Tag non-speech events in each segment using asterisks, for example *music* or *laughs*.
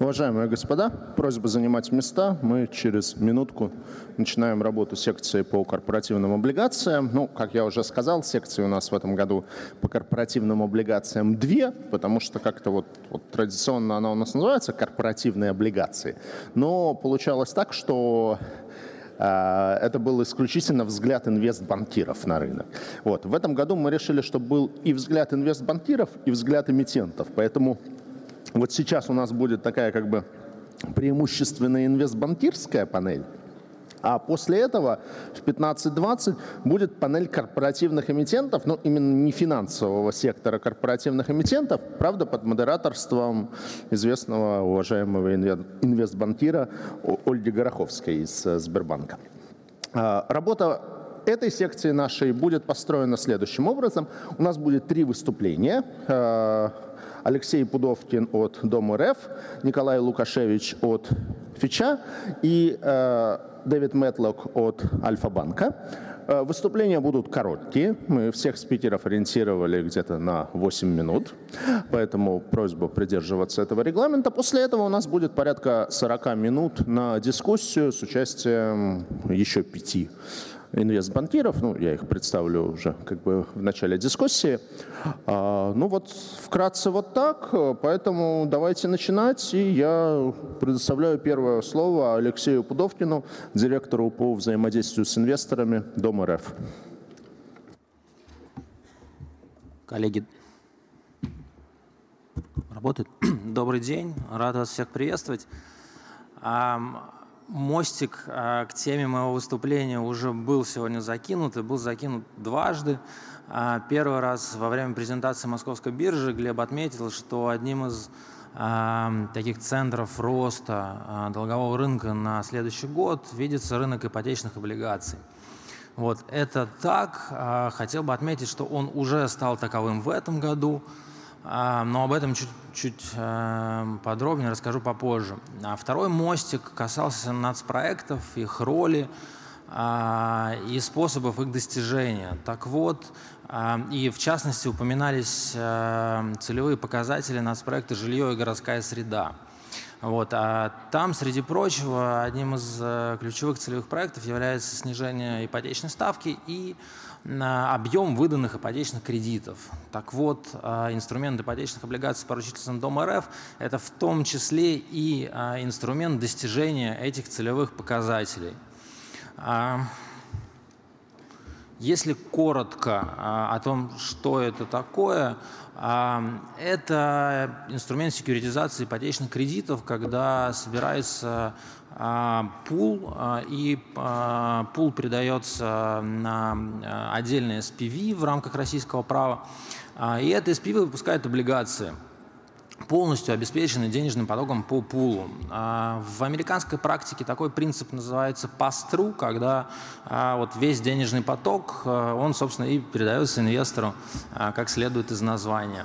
Уважаемые господа, просьба занимать места. Мы через минутку начинаем работу секции по корпоративным облигациям. Ну, как я уже сказал, секции у нас в этом году по корпоративным облигациям две, потому что как-то вот, вот традиционно она у нас называется корпоративные облигации. Но получалось так, что а, это был исключительно взгляд инвестбанкиров на рынок. Вот. В этом году мы решили, что был и взгляд инвестбанкиров, и взгляд эмитентов. Поэтому вот сейчас у нас будет такая как бы преимущественно инвестбанкирская панель, а после этого в 15.20 будет панель корпоративных эмитентов, но именно не финансового сектора корпоративных эмитентов, правда, под модераторством известного уважаемого инвестбанкира Ольги Гороховской из э, Сбербанка. А, работа этой секции нашей будет построена следующим образом. У нас будет три выступления. Алексей Пудовкин от Дома РФ, Николай Лукашевич от Фича и э, Дэвид Мэтлок от Альфа-банка. Э, выступления будут короткие. Мы всех спикеров ориентировали где-то на 8 минут, поэтому просьба придерживаться этого регламента. После этого у нас будет порядка 40 минут на дискуссию с участием еще пяти инвестбанкиров, ну, я их представлю уже как бы в начале дискуссии. А, ну вот вкратце вот так, поэтому давайте начинать, и я предоставляю первое слово Алексею Пудовкину, директору по взаимодействию с инвесторами Дом РФ. Коллеги, работает? *clears throat* Добрый день, рад вас всех приветствовать мостик а, к теме моего выступления уже был сегодня закинут и был закинут дважды. А, первый раз во время презентации Московской биржи Глеб отметил, что одним из а, таких центров роста долгового рынка на следующий год видится рынок ипотечных облигаций. Вот это так. Хотел бы отметить, что он уже стал таковым в этом году. А, но об этом чуть-чуть э, подробнее расскажу попозже. А второй мостик касался нацпроектов, их роли а, и способов их достижения. Так вот, и в частности упоминались э, целевые показатели нацпроекта «Жилье и городская среда». Вот, а там, среди прочего, одним из э, ключевых целевых проектов является снижение ипотечной ставки и объем выданных ипотечных кредитов. Так вот, а, инструмент ипотечных облигаций с поручительством Дома РФ – это в том числе и а, инструмент достижения этих целевых показателей. А, если коротко о том, что это такое, это инструмент секьюритизации ипотечных кредитов, когда собирается пул, а, и а, пул передается на отдельное SPV в рамках российского права, и это SPV выпускает облигации – полностью обеспечены денежным потоком по пулу. А, в американской практике такой принцип называется pass-through, когда а, вот весь денежный поток, а, он, собственно, и передается инвестору, как следует из названия.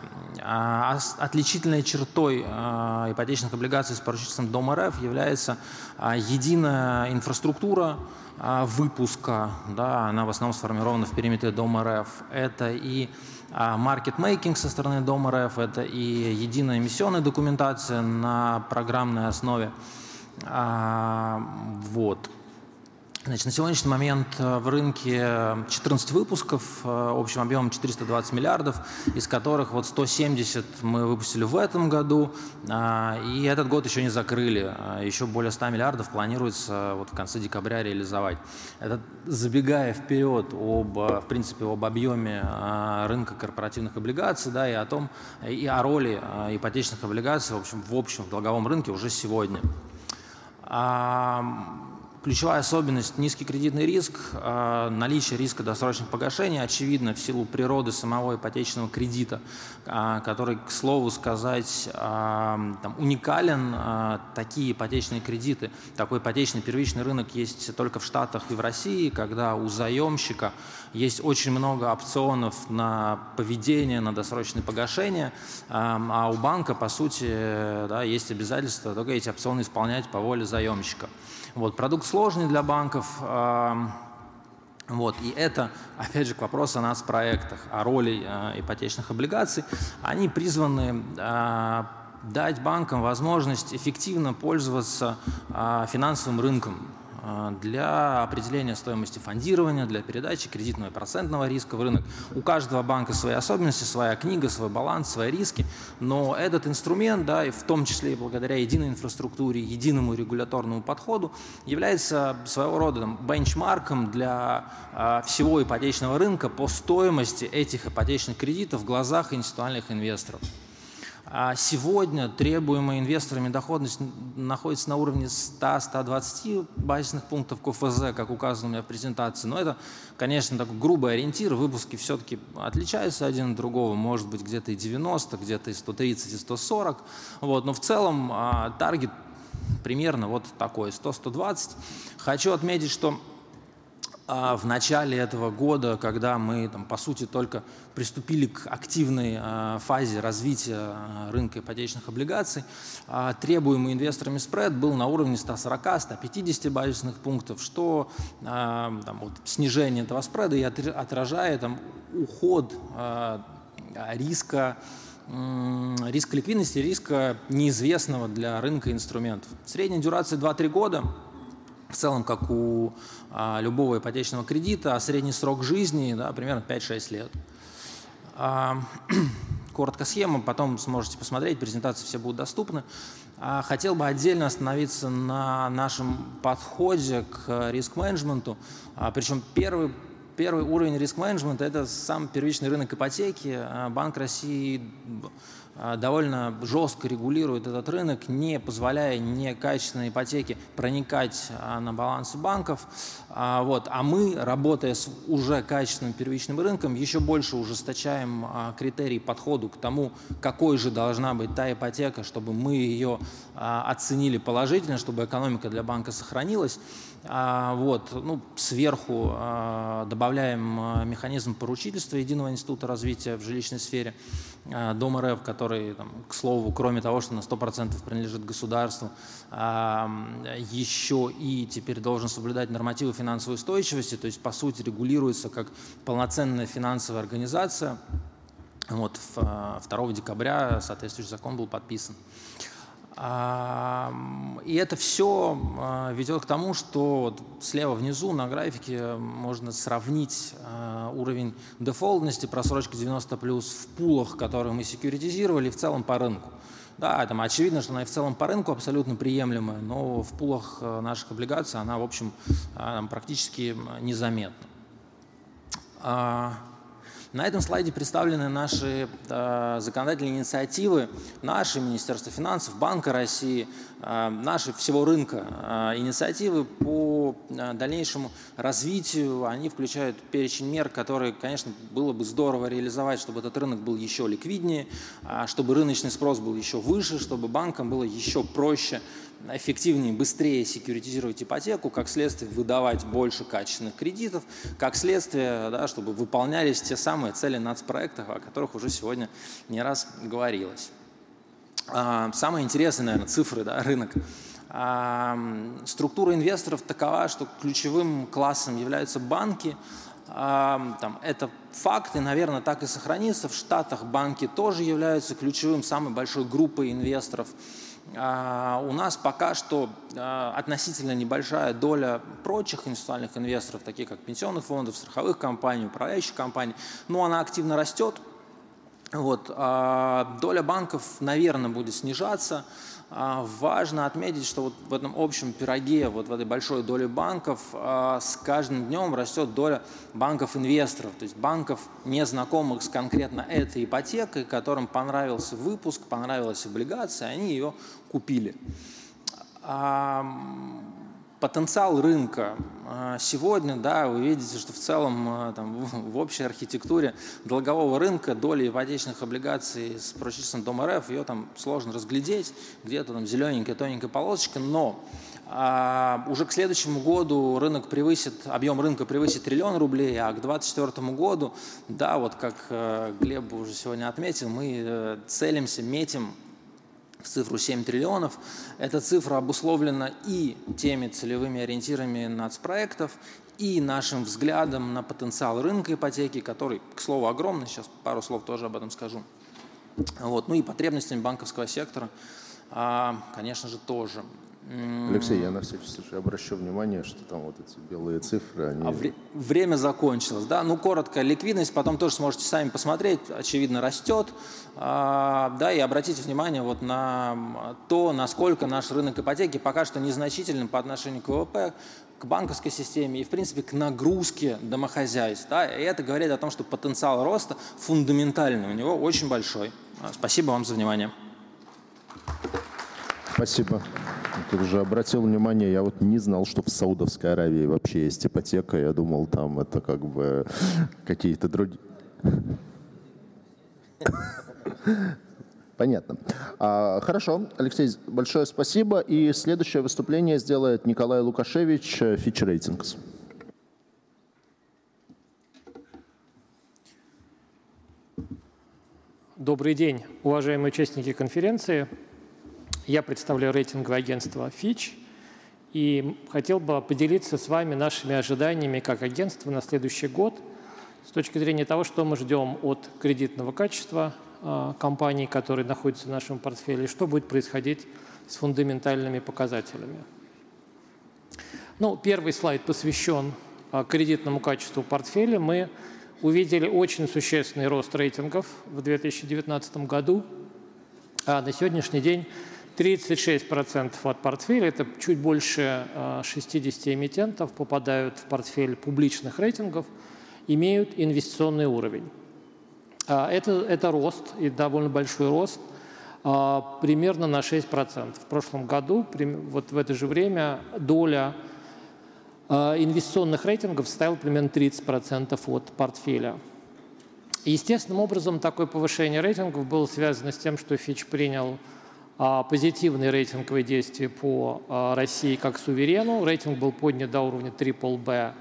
Отличительной чертой ипотечных облигаций с поручительством Дом РФ является единая инфраструктура, выпуска, да, она в основном сформирована в периметре Дома РФ. Это и маркетмейкинг со стороны Дома РФ, это и единая эмиссионная документация на программной основе. А, вот. Значит, на сегодняшний момент э, в рынке 14 выпусков э, общим объемом 420 миллиардов, из которых вот 170 мы выпустили в этом году, а, и этот год еще не закрыли. А, еще более 100 миллиардов планируется вот в конце декабря реализовать. Это забегая вперед об, в принципе, об объеме рынка корпоративных облигаций, да, и о том, и о роли ипотечных облигаций в общем, в общем в долговом рынке уже сегодня. Ключевая особенность – низкий кредитный риск, а, наличие риска досрочных погашений, очевидно, в силу природы самого ипотечного кредита, а, который, к слову сказать, а, там, уникален. Такие ипотечные кредиты, такой ипотечный первичный рынок есть только в Штатах и в России, когда у заемщика есть очень много опционов на поведение, на досрочное погашение, а у банка, по сути, да, есть обязательство только эти опционы исполнять по воле заемщика. Вот, продукт сложный для банков. Вот, и это, *laughs* опять же, к вопросу о нас проектах, о роли э, ипотечных облигаций. Они призваны э, дать банкам возможность эффективно пользоваться финансовым рынком, для определения стоимости фондирования, для передачи кредитного и процентного риска в рынок. У каждого банка свои особенности, своя книга, свой баланс, свои риски, но этот инструмент, да, и в том числе и благодаря единой инфраструктуре, единому регуляторному подходу, является своего рода там, бенчмарком для а, всего ипотечного рынка по стоимости этих ипотечных кредитов в глазах институциональных инвесторов. А сегодня требуемая инвесторами доходность находится на уровне 100-120 базисных пунктов КФЗ, как указано у меня в презентации. Но это, конечно, такой грубый ориентир. Выпуски все-таки отличаются один от другого. Может быть, где-то и 90, где-то и 130, и 140. Вот. Но в целом а, таргет примерно вот такой, 100-120. Хочу отметить, что в начале этого года, когда мы, там, по сути, только приступили к активной а, фазе развития а, рынка ипотечных облигаций, требуемый инвесторами спред был на уровне 140-150 базисных пунктов, что там, вот, снижение этого спреда и отражает там, уход риска риска ликвидности, риска неизвестного для рынка инструментов. Средняя дюрация 2-3 года – в целом, как у а, любого ипотечного кредита, а средний срок жизни да, примерно 5-6 лет. А, *clears throat* коротко схема, потом сможете посмотреть, презентации все будут доступны. А, хотел бы отдельно остановиться на нашем подходе к риск-менеджменту. А, причем первый, первый уровень риск-менеджмента – это сам первичный рынок ипотеки. А, Банк России а, довольно жестко регулирует этот рынок, не позволяя некачественной ипотеке проникать а, на балансы банков. А, вот. А мы, работая с уже качественным первичным рынком, еще больше ужесточаем критерии подходу к тому, какой же должна быть та ипотека, чтобы мы ее оценили положительно, чтобы экономика для банка сохранилась. Вот. Ну, сверху добавляем механизм поручительства Единого института развития в жилищной сфере, Дом РФ, который там, к слову, кроме того, что на 100% принадлежит государству, еще и теперь должен соблюдать нормативы финансовой устойчивости, то есть, по сути, регулируется как полноценная финансовая организация. Вот 2 а, декабря соответствующий закон был подписан. И это все а, ведет к тому, что слева внизу на графике можно сравнить а, уровень дефолтности просрочки 90 плюс в пулах, которые мы секьюритизировали, в целом по рынку. Да, там очевидно, что она и в целом по рынку абсолютно приемлемая, но в пулах а, наших облигаций она, в общем, практически незаметна. На этом слайде представлены наши э, законодательные инициативы, наши Министерство финансов, Банка России, э, наши всего рынка э, инициативы по э, дальнейшему развитию. Они включают перечень мер, которые, конечно, было бы здорово реализовать, чтобы этот рынок был еще ликвиднее, э, чтобы рыночный спрос был еще выше, чтобы банкам было еще проще эффективнее, быстрее секьюритизировать ипотеку, как следствие выдавать больше качественных кредитов, как следствие, да, чтобы выполнялись те самые цели нацпроектов, о которых уже сегодня не раз говорилось. А, самое интересное, наверное, цифры, да, рынок. А, структура инвесторов такова, что ключевым классом являются банки, а, там, это факт, и, наверное, так и сохранится. В Штатах банки тоже являются ключевым, самой большой группой инвесторов. А, у нас пока что а, относительно небольшая доля прочих институциональных инвесторов, таких как пенсионных фондов, страховых компаний, управляющих компаний, но она активно растет. Вот. А доля банков, наверное, будет снижаться. А, важно отметить, что вот в этом общем пироге, вот в этой большой доле банков, а, с каждым днем растет доля банков-инвесторов, то есть банков, не знакомых с конкретно этой ипотекой, которым понравился выпуск, понравилась облигация, они ее купили потенциал рынка. А, сегодня, да, вы видите, что в целом а, там, *laughs* в общей архитектуре долгового рынка доли ипотечных облигаций с прочистым Дом РФ, ее там сложно разглядеть, где-то там зелененькая, тоненькая полосочка, но а, уже к следующему году рынок превысит, объем рынка превысит триллион рублей, а к 2024 году, да, вот как э, Глеб уже сегодня отметил, мы э, целимся, метим в цифру 7 триллионов. Эта цифра обусловлена и теми целевыми ориентирами нацпроектов, и нашим взглядом на потенциал рынка ипотеки, который, к слову, огромный, сейчас пару слов тоже об этом скажу. Вот. Ну и потребностями банковского сектора, конечно же, тоже. Алексей, я на всякий случай обращу внимание, что там вот эти белые цифры, они... А вре- время закончилось, да? Ну, коротко, ликвидность, потом тоже сможете сами посмотреть, очевидно, растет, а, да, и обратите внимание вот на то, насколько наш рынок ипотеки пока что незначительным по отношению к ВВП, к банковской системе и, в принципе, к нагрузке домохозяйств, да? И это говорит о том, что потенциал роста фундаментальный у него очень большой. Спасибо вам за внимание. Спасибо. Ты уже обратил внимание, я вот не знал, что в Саудовской Аравии вообще есть ипотека. Я думал, там это как бы какие-то другие... Понятно. А, хорошо, Алексей, большое спасибо. И следующее выступление сделает Николай Лукашевич, Fitch Ratings. Добрый день, уважаемые участники конференции. Я представляю рейтинговое агентство Fitch и хотел бы поделиться с вами нашими ожиданиями как агентство на следующий год с точки зрения того, что мы ждем от кредитного качества э, компаний, которые находятся в нашем портфеле, что будет происходить с фундаментальными показателями. Ну, первый слайд посвящен э, кредитному качеству портфеля. Мы увидели очень существенный рост рейтингов в 2019 году. А на сегодняшний день 36% от портфеля, это чуть больше 60 а, эмитентов, попадают в портфель публичных рейтингов, имеют инвестиционный уровень. А, это, это рост, и довольно большой рост, а, примерно на 6%. В прошлом году, вот в это же время, доля инвестиционных рейтингов составила примерно 30% от портфеля. естественным образом такое повышение рейтингов было связано с тем, что Фич принял а, позитивные рейтинговые действия по а, России как суверену. Рейтинг был поднят до уровня BBB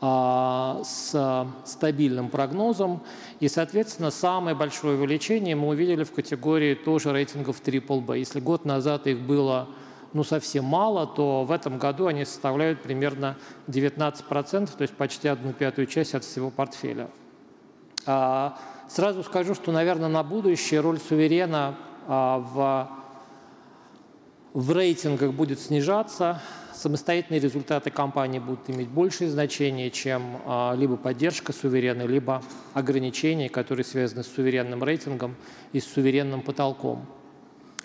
а, с стабильным прогнозом. И, соответственно, самое большое увеличение мы увидели в категории тоже рейтингов BBB. Если год назад их было ну, совсем мало, то в этом году они составляют примерно 19%, то есть почти одну пятую часть от всего портфеля. Сразу скажу, что, наверное, на будущее роль суверена а, в, в рейтингах будет снижаться, самостоятельные результаты компании будут иметь большее значение, чем а, либо поддержка суверенной, либо ограничения, которые связаны с суверенным рейтингом и с суверенным потолком.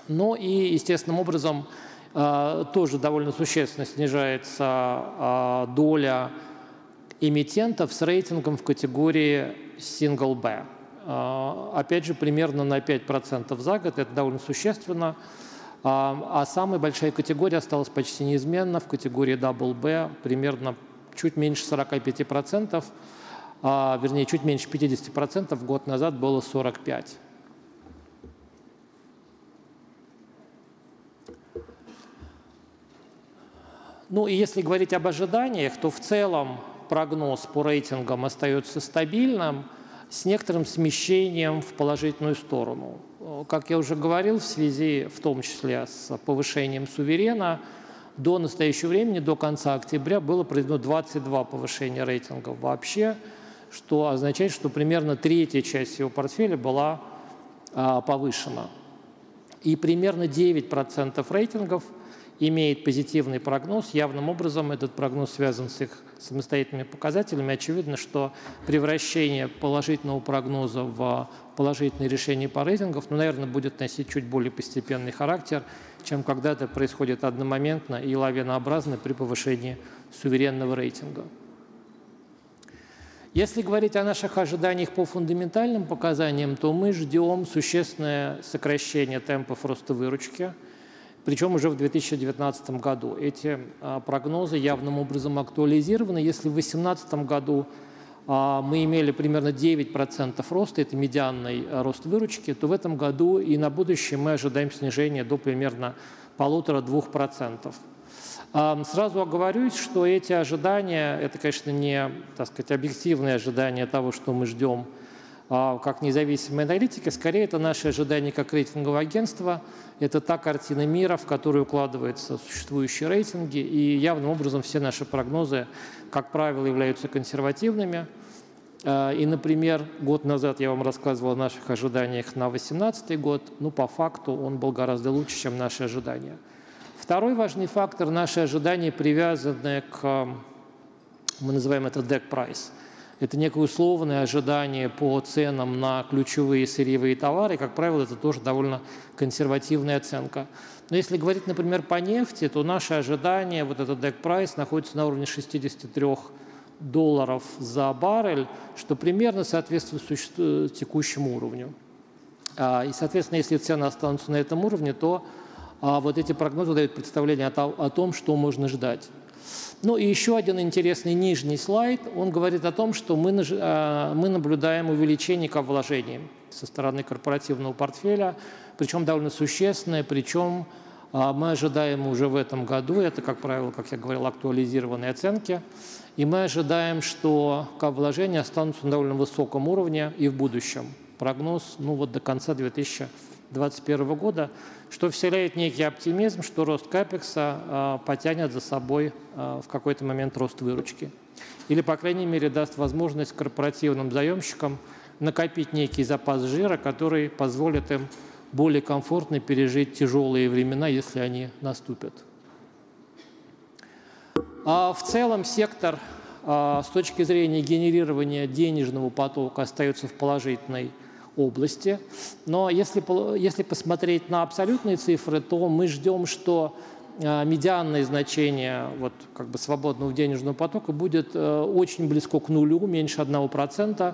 Ну и, естественным образом, а, тоже довольно существенно снижается доля эмитентов с рейтингом в категории Single B. А, опять же, примерно на 5% за год, это довольно существенно. А, а самая большая категория осталась почти неизменно в категории Double B, примерно чуть меньше 45%, а, вернее, чуть меньше 50%, год назад было 45%. Ну и если говорить об ожиданиях, то в целом прогноз по рейтингам остается стабильным – с некоторым смещением в положительную сторону. Как я уже говорил, в связи в том числе с повышением суверена, до настоящего времени, до конца октября, было произведено 22 повышения рейтингов вообще, что означает, что примерно третья часть его портфеля была а, повышена. И примерно 9% рейтингов – имеет позитивный прогноз. Явным образом этот прогноз связан с их самостоятельными показателями. Очевидно, что превращение положительного прогноза в положительное решение по рейтингам, ну, наверное, будет носить чуть более постепенный характер, чем когда это происходит одномоментно и лавинообразно при повышении суверенного рейтинга. Если говорить о наших ожиданиях по фундаментальным показаниям, то мы ждем существенное сокращение темпов роста выручки – причем уже в 2019 году. Эти а, прогнозы явным образом актуализированы. Если в 2018 году а, мы имели примерно 9% роста, это медианный а, рост выручки, то в этом году и на будущее мы ожидаем снижения до примерно полутора-двух процентов. Сразу оговорюсь, что эти ожидания, это, конечно, не, так сказать, объективные ожидания того, что мы ждем как независимые аналитики, скорее это наши ожидания как рейтингового агентства, это та картина мира, в которую укладываются существующие рейтинги, и явным образом все наши прогнозы, как правило, являются консервативными. А, и, например, год назад я вам рассказывал о наших ожиданиях на 2018 год. Ну, по факту он был гораздо лучше, чем наши ожидания. Второй важный фактор – наши ожидания привязаны к, мы называем это deck price. Это некое условное ожидание по ценам на ключевые сырьевые товары. Как правило, это тоже довольно консервативная оценка. Но если говорить, например, по нефти, то наши ожидания, вот этот deck price находится на уровне 63 долларов за баррель, что примерно соответствует текущему уровню. А, и, соответственно, если цены останутся на этом уровне, то а, вот эти прогнозы дают представление о том, что можно ждать. Ну и еще один интересный нижний слайд, он говорит о том, что мы, а, мы наблюдаем увеличение ко вложениям со стороны корпоративного портфеля, причем довольно существенное, причем мы ожидаем уже в этом году, это, как правило, как я говорил, актуализированные оценки, и мы ожидаем, что вложения останутся на довольно высоком уровне и в будущем. Прогноз ну, вот до конца 2021 года, что вселяет некий оптимизм, что рост капекса э, потянет за собой э, в какой-то момент рост выручки. Или, по крайней мере, даст возможность корпоративным заемщикам накопить некий запас жира, который позволит им более комфортно пережить тяжелые времена, если они наступят. А в целом сектор а, с точки зрения генерирования денежного потока остается в положительной области. Но если, если посмотреть на абсолютные цифры, то мы ждем, что а, медианное значение вот, как бы свободного денежного потока будет э, очень близко к нулю, меньше 1%.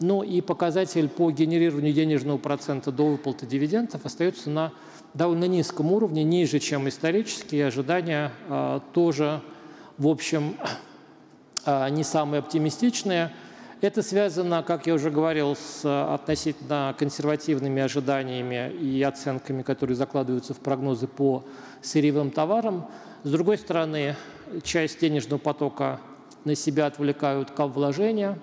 Ну и показатель по генерированию денежного процента до выплаты дивидендов остается на довольно низком уровне, ниже, чем исторические ожидания, а, тоже в общем, *clears throat* не самые оптимистичные. Это связано, как я уже говорил, с относительно консервативными ожиданиями и оценками, которые закладываются в прогнозы по сырьевым товарам. С другой стороны, часть денежного потока на себя отвлекают вложения,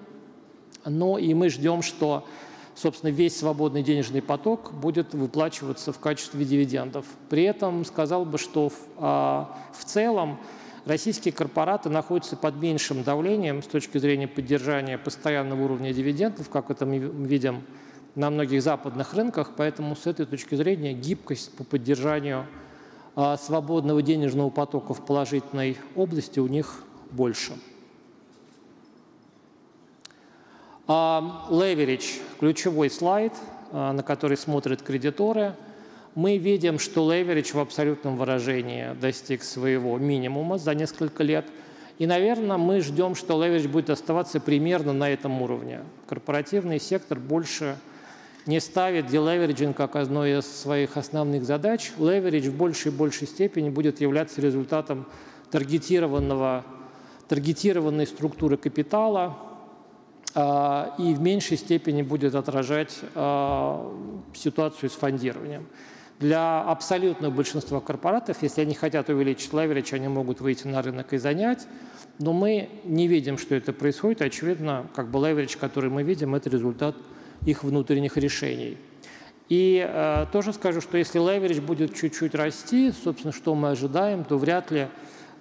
но и мы ждем, что собственно, весь свободный денежный поток будет выплачиваться в качестве дивидендов. При этом сказал бы, что в, а, в целом российские корпораты находятся под меньшим давлением с точки зрения поддержания постоянного уровня дивидендов, как это мы видим на многих западных рынках, поэтому с этой точки зрения гибкость по поддержанию а, свободного денежного потока в положительной области у них больше. Leverage – ключевой слайд, а, на который смотрят кредиторы – мы видим, что леверидж в абсолютном выражении достиг своего минимума за несколько лет. И, наверное, мы ждем, что леверидж будет оставаться примерно на этом уровне. Корпоративный сектор больше не ставит делевериджинг как одной из своих основных задач. Леверидж в большей и большей степени будет являться результатом таргетированного, таргетированной структуры капитала, а, и в меньшей степени будет отражать а, ситуацию с фондированием. Для абсолютного большинства корпоратов, если они хотят увеличить леверидж, они могут выйти на рынок и занять. Но мы не видим, что это происходит. Очевидно, как бы леверидж, который мы видим, это результат их внутренних решений. И э, тоже скажу, что если леверидж будет чуть-чуть расти, собственно, что мы ожидаем, то вряд ли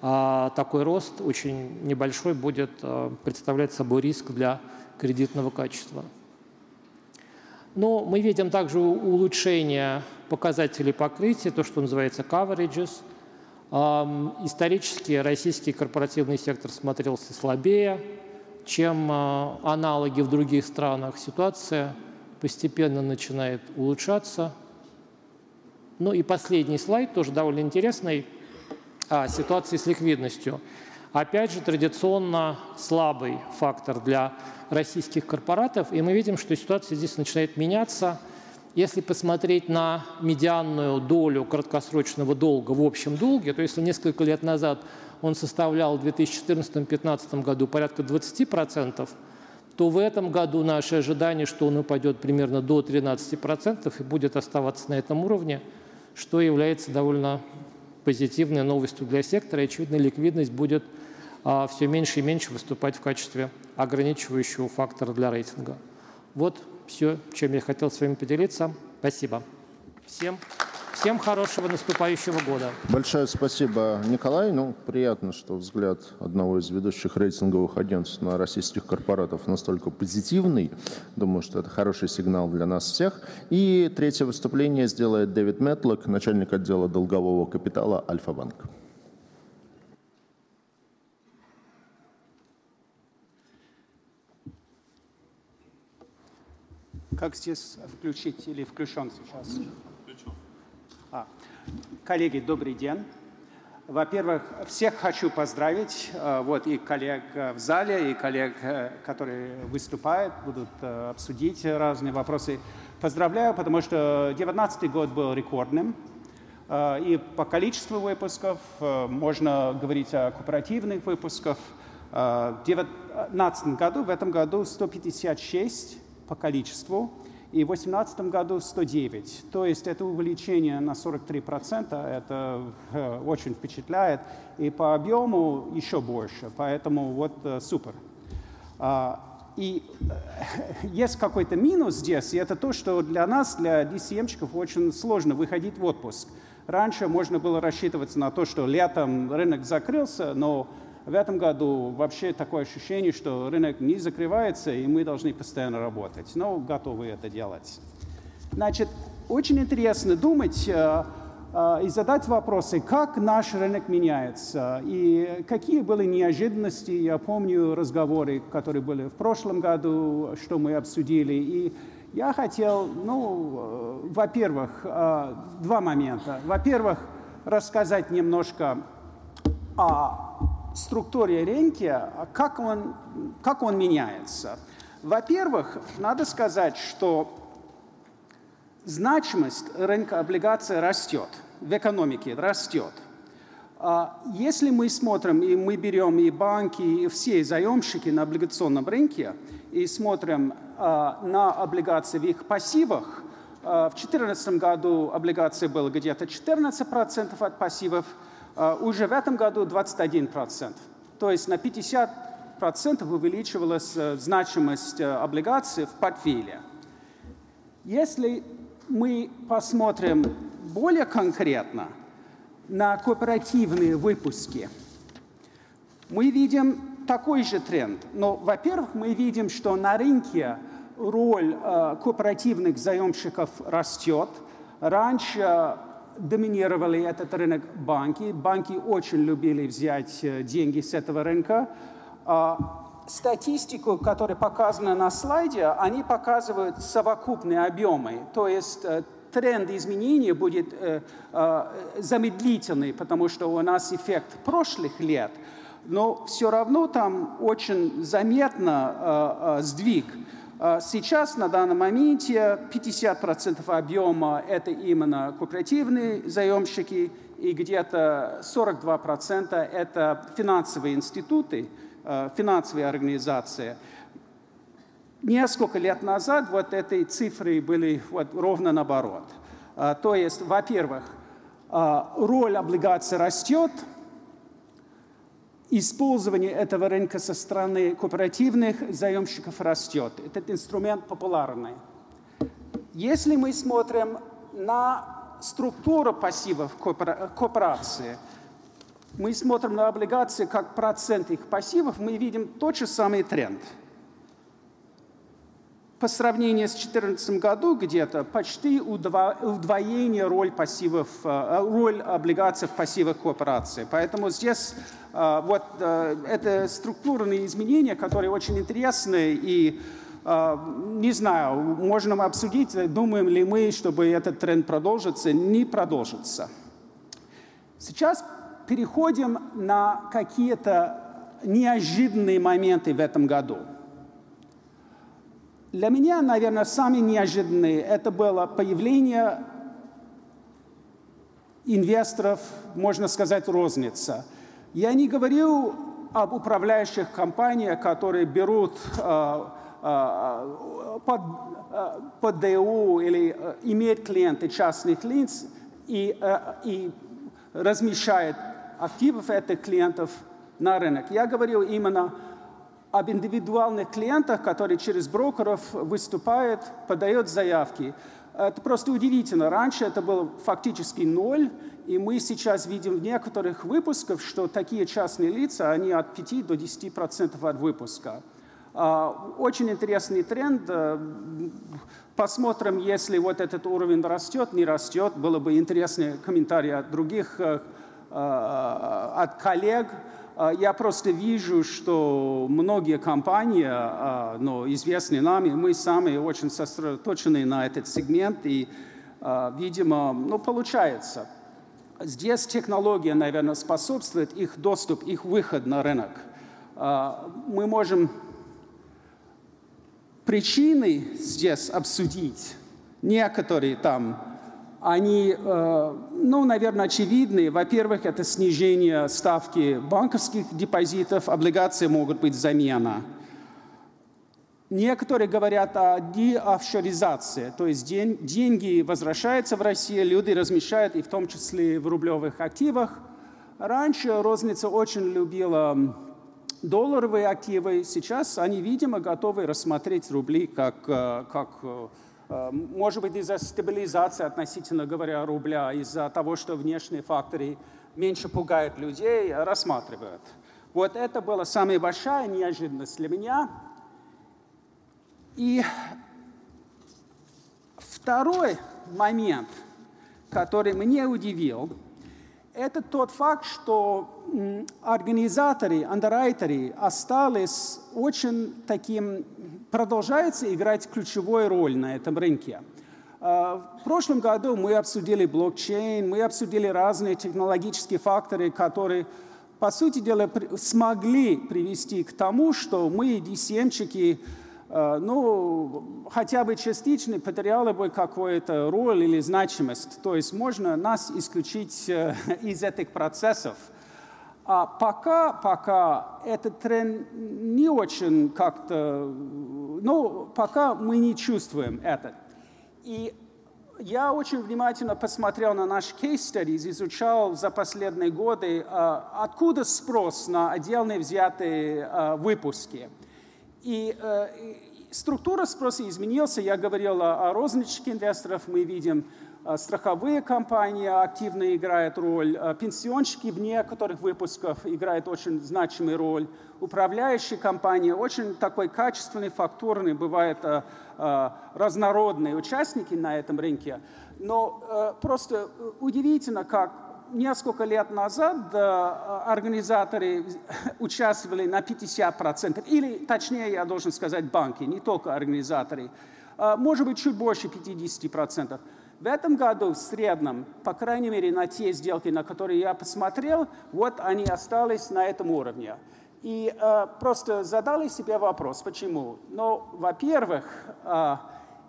э, такой рост очень небольшой будет э, представлять собой риск для кредитного качества. Но мы видим также улучшение показателей покрытия, то, что называется coverages. Исторически российский корпоративный сектор смотрелся слабее, чем а, аналоги в других странах. Ситуация постепенно начинает улучшаться. Ну и последний слайд, тоже довольно интересный, о ситуации с ликвидностью. Опять же, традиционно слабый фактор для российских корпоратов, и мы видим, что ситуация здесь начинает меняться. Если посмотреть на медианную долю краткосрочного долга в общем долге, то если несколько лет назад он составлял в 2014-2015 году порядка 20%, то в этом году наше ожидание, что он упадет примерно до 13% и будет оставаться на этом уровне, что является довольно позитивной новостью для сектора. И, очевидно, ликвидность будет а, все меньше и меньше выступать в качестве ограничивающего фактора для рейтинга. Вот все, чем я хотел с вами поделиться. Спасибо. Всем Всем хорошего наступающего года. Большое спасибо, Николай. Ну, приятно, что взгляд одного из ведущих рейтинговых агентств на российских корпоратов настолько позитивный. Думаю, что это хороший сигнал для нас всех. И третье выступление сделает Дэвид Метлок, начальник отдела долгового капитала Альфа-банк. Как здесь включить или включен сейчас? Включен. А. Коллеги, добрый день. Во-первых, всех хочу поздравить, э, вот и коллег э, в зале, и коллег, э, которые выступают, будут обсудить разные вопросы. Поздравляю, потому что 2019 год был рекордным, и по количеству выпусков можно говорить о кооперативных выпусках. В 2019 году, в этом году 156 по количеству, и в 2018 году 109. То есть это увеличение на 43%, это э, очень впечатляет, и по объему еще больше, поэтому вот э, супер. А, и э, *laughs* есть какой-то минус здесь, и это то, что для нас, для DCM-щиков, очень сложно выходить в отпуск. Раньше можно было рассчитываться на то, что летом рынок закрылся, но в этом году вообще такое ощущение, что рынок не закрывается, и мы должны постоянно работать. Но готовы это делать. Значит, очень интересно думать э, э, и задать вопросы, как наш рынок меняется, и какие были неожиданности. Я помню разговоры, которые были в прошлом году, что мы обсудили. И я хотел, ну, э, во-первых, два момента. Во-первых, рассказать немножко о структуре рынка, а как он, как он меняется. Во-первых, надо сказать, что значимость рынка облигаций растет, в экономике растет. А если мы смотрим, и мы берем и банки, и все заемщики на облигационном рынке, и смотрим а, на облигации в их пассивах, в 2014 году облигации было где-то 14% от пассивов, а, уже в этом году 21%. То есть на 50% увеличивалась э, значимость э, облигаций в портфеле. Если мы посмотрим более конкретно на кооперативные выпуски, мы видим такой же тренд. Но, во-первых, мы видим, что на рынке роль э, кооперативных заемщиков растет. Раньше доминировали этот рынок банки. Банки очень любили взять э, деньги с этого рынка. А, статистику, которая показана на слайде, они показывают совокупные объемы. То есть э, тренд изменения будет э, замедлительный, потому что у нас эффект прошлых лет, но все равно там очень заметно сдвиг. А сейчас, на данном моменте, 50% объема – это именно кооперативные заемщики, и где-то 42% – это финансовые институты, э, финансовые организации. Несколько лет назад вот эти цифры были вот ровно наоборот. А, то есть, во-первых, а, роль облигаций растет – использование этого рынка со стороны кооперативных заемщиков растет. Этот инструмент популярный. Если мы смотрим на структуру пассивов кооперации, мы смотрим на облигации как процент их пассивов, мы видим тот же самый тренд – по сравнению с 2014 году где-то почти удвоение роль пассивов, э, роль облигаций в пассивах кооперации. Поэтому здесь э, вот э, это структурные изменения, которые очень интересны и не знаю, можно обсудить, думаем ли мы, чтобы этот тренд продолжится, не продолжится. Сейчас переходим на какие-то неожиданные моменты в этом году – для меня, наверное, самые неожиданные это было появление инвесторов, можно сказать, розница. Я не говорю об управляющих компаниях, которые берут э, э, под, э, под ДУ или э, имеют клиенты частных лиц и, э, и размещают активов этих клиентов на рынок. Я говорю именно об индивидуальных клиентах, которые через брокеров выступают, подают заявки. Это просто удивительно. Раньше это было фактически ноль, и мы сейчас видим в некоторых выпусках, что такие частные лица, они от 5 до 10 процентов от выпуска. А, очень интересный тренд. Э, посмотрим, если вот этот уровень растет, не растет. Было бы интересный комментарий от других, э, э, от коллег. Я просто вижу, что многие компании, ну, известные нами, мы сами очень сосредоточены на этот сегмент, и, видимо, ну, получается. Здесь технология, наверное, способствует их доступ, их выход на рынок. Мы можем причины здесь обсудить. Некоторые там, они, э, ну, наверное, очевидны. Во-первых, это снижение ставки банковских депозитов, облигации могут быть замена. Некоторые говорят о деофшоризации, то есть день, деньги возвращаются в Россию, люди размещают, и в том числе в рублевых активах. Раньше розница очень любила долларовые активы, сейчас они, видимо, готовы рассмотреть рубли как, э, как э, может быть, из-за стабилизации относительно говоря рубля, из-за того, что внешние факторы меньше пугают людей, рассматривают. Вот это была самая большая неожиданность для меня. И второй момент, который меня удивил – это тот факт, что организаторы, андеррайтеры остались очень таким, продолжаются играть ключевую роль на этом рынке. А, в прошлом году мы обсудили блокчейн, мы обсудили разные технологические факторы, которые, по сути дела, смогли привести к тому, что мы, DCM-чики, ну, хотя бы частично потеряла бы какую-то роль или значимость. То есть можно нас исключить э, *laughs* из этих процессов. А пока, пока этот тренд не очень как-то, ну, пока мы не чувствуем это. И я очень внимательно посмотрел на наш case studies, изучал за последние годы, э, откуда спрос на отдельные взятые выпуски. И э, структура спроса изменилась. Я говорил о, о розничке инвесторов. Мы видим, э, страховые компании активно играют роль, э, пенсионщики в некоторых выпусках играют очень значимую роль, управляющие компании, очень такой качественный, фактурный, бывают разнородные участники на этом рынке. Но просто удивительно, как несколько лет назад э, организаторы участвовали на 50%, или точнее, я должен сказать, банки, не только организаторы, э, может быть, чуть больше 50%. В этом году в среднем, по крайней мере, на те сделки, на которые я посмотрел, вот они остались на этом уровне. И э, просто задали себе вопрос, почему? Ну, во-первых, э,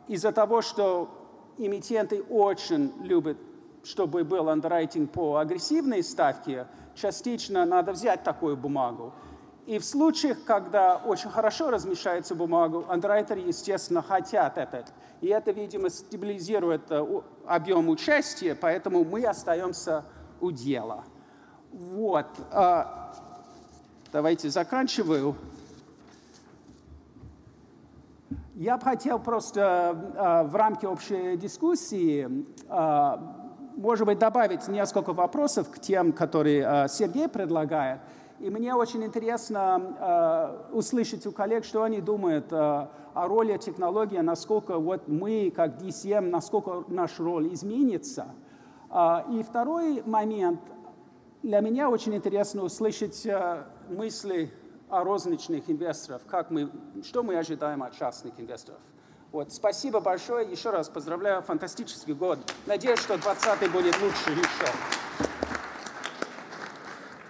из-за того, что эмитенты очень любят чтобы был андеррайтинг по агрессивной ставке, частично надо взять такую бумагу. И в случаях, когда очень хорошо размещается бумагу, андеррайтеры, естественно, хотят это. И это, видимо, стабилизирует э, объем участия, поэтому мы остаемся у дела. Вот. А, давайте заканчиваю. Я бы хотел просто э, в рамке общей дискуссии э, может быть, добавить несколько вопросов к тем, которые э, Сергей предлагает. И мне очень интересно э, услышать у коллег, что они думают э, о роли технологии, насколько вот мы, как DCM, насколько наша роль изменится. И второй момент. Для меня очень интересно услышать мысли о розничных инвесторах, как мы, что мы ожидаем от частных инвесторов. Вот, спасибо большое. Еще раз поздравляю. Фантастический год. Надеюсь, что 20 будет лучше еще.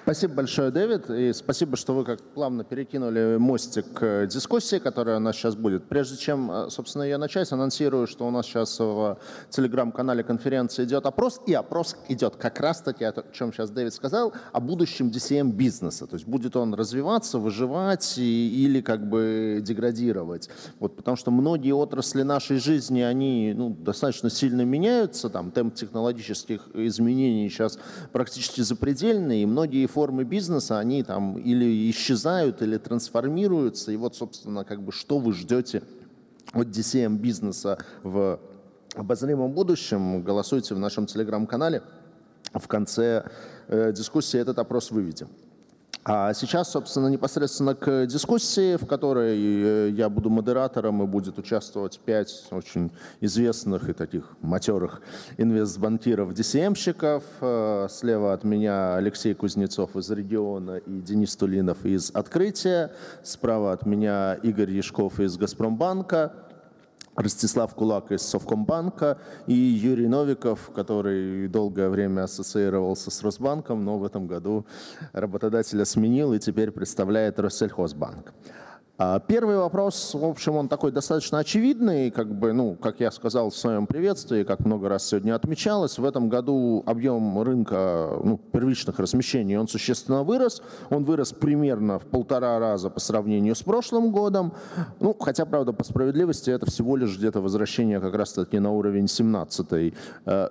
Спасибо большое, Дэвид, и спасибо, что вы как плавно перекинули мостик к дискуссии, которая у нас сейчас будет. Прежде чем, э, собственно, ее начать, анонсирую, что у нас сейчас в телеграм-канале конференции идет опрос, и опрос идет как раз-таки, о чем сейчас Дэвид сказал, о будущем DCM-бизнеса. То есть будет он развиваться, выживать и, или как бы деградировать. Вот, потому что многие отрасли нашей жизни, они ну, достаточно сильно меняются, там темп технологических изменений сейчас практически запредельный, и многие формы бизнеса, они там или исчезают, или трансформируются. И вот, собственно, как бы что вы ждете от DCM бизнеса в обозримом будущем, голосуйте в нашем телеграм-канале. В конце э, дискуссии этот опрос выведем. А сейчас, собственно, непосредственно к дискуссии, в которой э, я буду модератором и будет участвовать пять очень известных и таких матерых инвестбанкиров, DCM-щиков. Э, слева от меня Алексей Кузнецов из региона и Денис Тулинов из «Открытия». Справа от меня Игорь Яшков из «Газпромбанка». Ростислав Кулак из Совкомбанка и Юрий Новиков, который долгое время ассоциировался с Росбанком, но в этом году работодателя сменил и теперь представляет Россельхозбанк. А первый вопрос, в общем, он такой достаточно очевидный, как бы, ну, как я сказал в своем приветствии, как много раз сегодня отмечалось, в этом году объем рынка ну, первичных размещений, он существенно вырос, он вырос примерно в полтора раза по сравнению с прошлым годом, ну, хотя, правда, по справедливости это всего лишь где-то возвращение как раз-таки на уровень 17,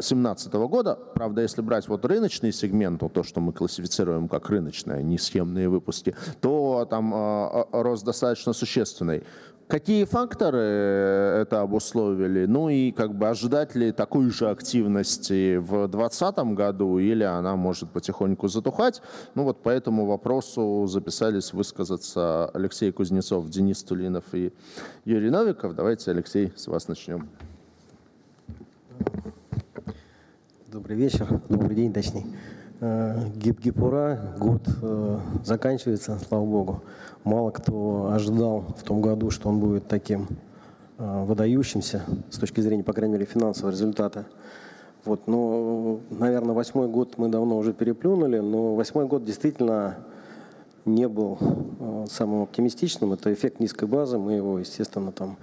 17 -го года, правда, если брать вот рыночный сегмент, вот то, что мы классифицируем как рыночные, не схемные выпуски, то там э, рост достаточно достаточно существенной. Какие факторы э, это обусловили? Ну и как бы ожидать ли такой же активности в 2020 году или она может потихоньку затухать? Ну вот по этому вопросу записались высказаться Алексей Кузнецов, Денис Тулинов и Юрий Новиков. Давайте, Алексей, с вас начнем. Добрый вечер, добрый день, точнее. Э, Гип-гип-ура, год э, заканчивается, слава богу. Мало кто ожидал в том году, что он будет таким э, выдающимся с точки зрения, по крайней мере, финансового результата. Вот, но, наверное, восьмой год мы давно уже переплюнули, но восьмой год действительно не был самым оптимистичным. Это эффект низкой базы. Мы его, естественно, там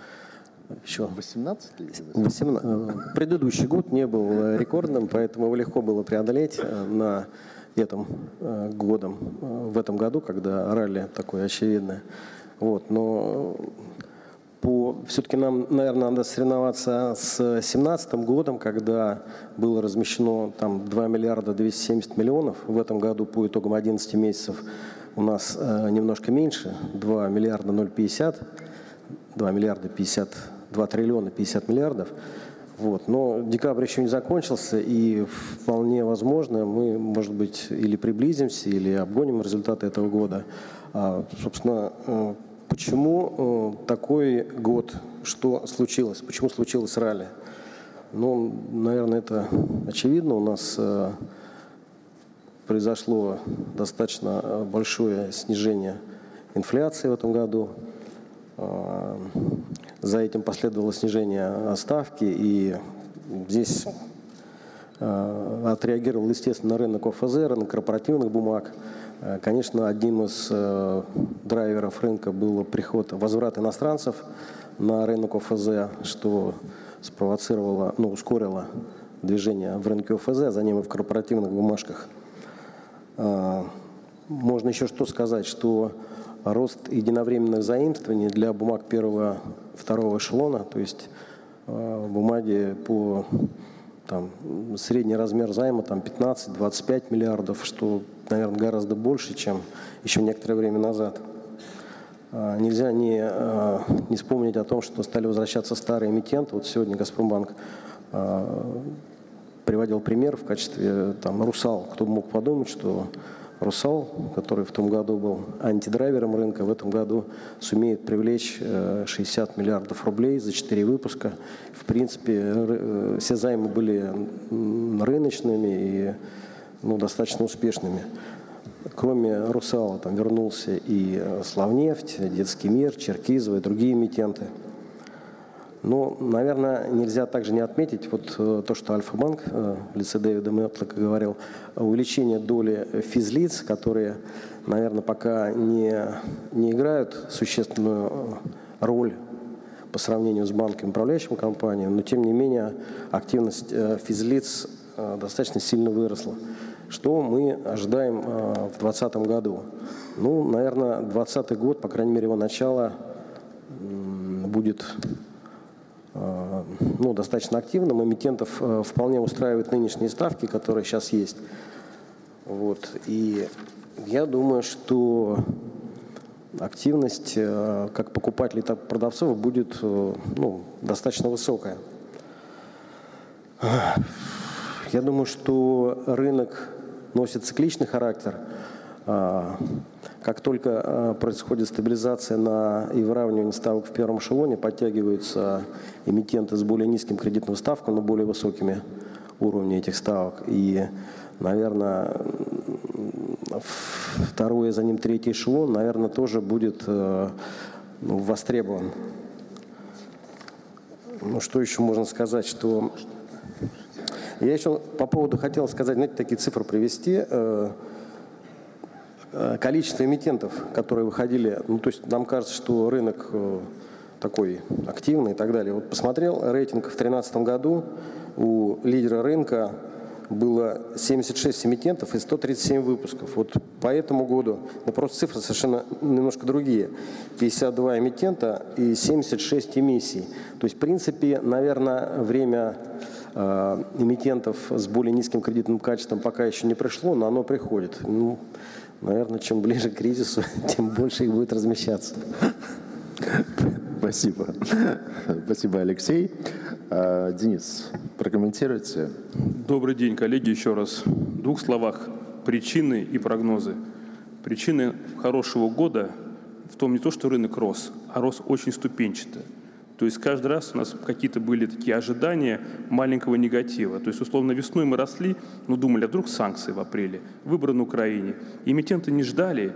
еще 18 18, предыдущий год не был э, рекордным, поэтому его легко было преодолеть э, на этом э, годом, в этом году, когда ралли такое очевидное. Вот, но по, все-таки нам, наверное, надо соревноваться с 2017 годом, когда было размещено там 2 миллиарда 270 миллионов. В этом году по итогам 11 месяцев у нас э, немножко меньше, 2 миллиарда 050, 2 миллиарда 50 2 триллиона 50 миллиардов. Вот. Но декабрь еще не закончился, и вполне возможно, мы, может быть, или приблизимся, или обгоним результаты этого года. А, собственно, э, почему э, такой год? Что случилось? Почему случилось ралли? Ну, наверное, это очевидно. У нас э, произошло достаточно большое снижение инфляции в этом году. А, за этим последовало снижение ставки, и здесь а, отреагировал, естественно, рынок ОФЗ, рынок корпоративных бумаг. А, конечно, одним из драйверов рынка был приход, возврат иностранцев на рынок ОФЗ, что спровоцировало, ну, ускорило движение в рынке ОФЗ, за ним и в корпоративных бумажках. Можно еще что сказать, что рост единовременных заимствований для бумаг первого, второго эшелона, то есть э, бумаги по там, средний размер займа там 15-25 миллиардов, что, наверное, гораздо больше, чем еще некоторое время назад. А, нельзя не, э, не вспомнить о том, что стали возвращаться старые эмитенты. Вот сегодня «Газпромбанк» э, приводил пример в качестве там, «Русал». Кто мог подумать, что «Русал», который в том году был антидрайвером рынка, в этом году сумеет привлечь 60 э, миллиардов рублей за 4 выпуска. В принципе, э, все займы были рыночными и ну, достаточно успешными. Кроме «Русала» там вернулся и «Славнефть», «Детский мир», «Черкизово» и другие эмитенты – ну, наверное, нельзя также не отметить вот э, то, что Альфа-банк э, в лице Дэвида Мэтлока говорил, увеличение доли физлиц, которые, наверное, пока не, не играют существенную э, роль по сравнению с банками, управляющими компаниями, но тем не менее активность физлиц достаточно сильно выросла. Что мы ожидаем в 2020 году? Ну, наверное, 2020 год, по крайней мере, его начало будет ну, достаточно активным. Эмитентов э, вполне устраивают нынешние ставки, которые сейчас есть. Вот. И я думаю, что активность как покупателей, так и продавцов будет ну, достаточно высокая. Я думаю, что рынок носит цикличный характер. Как только а, происходит стабилизация на и выравнивание ставок в первом эшелоне, подтягиваются эмитенты с более низким кредитным ставком, но более высокими уровнями этих ставок. И, наверное, второй, а за ним третий эшелон, наверное, тоже будет э, ну, востребован. Ну, что еще можно сказать, что я еще по поводу хотел сказать, знаете, такие цифры привести. Э, количество эмитентов, которые выходили, ну, то есть нам кажется, что рынок э, такой активный и так далее. Вот посмотрел рейтинг в 2013 году у лидера рынка было 76 эмитентов и 137 выпусков. Вот по этому году, ну просто цифры совершенно немножко другие. 52 эмитента и 76 эмиссий. То есть, в принципе, наверное, время э, эмитентов с более низким кредитным качеством пока еще не пришло, но оно приходит. Ну, наверное, чем ближе к кризису, *laughs* тем больше их будет размещаться. Спасибо. Спасибо, Алексей. А, Денис, прокомментируйте. Добрый день, коллеги, еще раз. В двух словах. Причины и прогнозы. Причины хорошего года в том не то, что рынок рос, а рос очень ступенчато. То есть каждый раз у нас какие-то были такие ожидания маленького негатива. То есть, условно, весной мы росли, но думали, а вдруг санкции в апреле, выборы на Украине. Эмитенты не ждали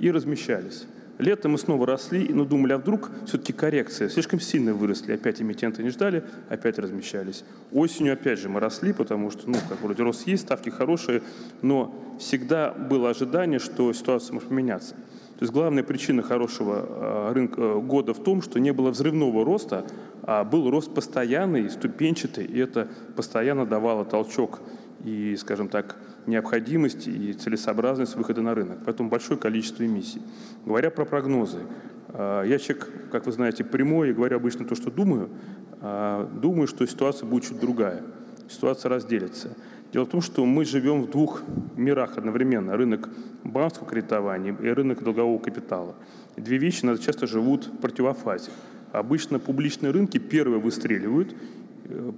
и размещались. Летом мы снова росли, но думали, а вдруг все-таки коррекция. Слишком сильно выросли, опять эмитенты не ждали, опять размещались. Осенью опять же мы росли, потому что, ну, как вроде рост есть, ставки хорошие, но всегда было ожидание, что ситуация может поменяться. То есть главная причина хорошего а, рынка, э, года в том, что не было взрывного роста, а был рост постоянный, ступенчатый, и это постоянно давало толчок и, скажем так, необходимость и целесообразность выхода на рынок. Поэтому большое количество эмиссий. Говоря про прогнозы, а, я человек, как вы знаете, прямой и говорю обычно то, что думаю. А, думаю, что ситуация будет чуть другая. Ситуация разделится. Дело в том, что мы живем в двух мирах одновременно. Рынок банковского кредитования и рынок долгового капитала. Две вещи часто живут в противофазе. Обычно публичные рынки первые выстреливают,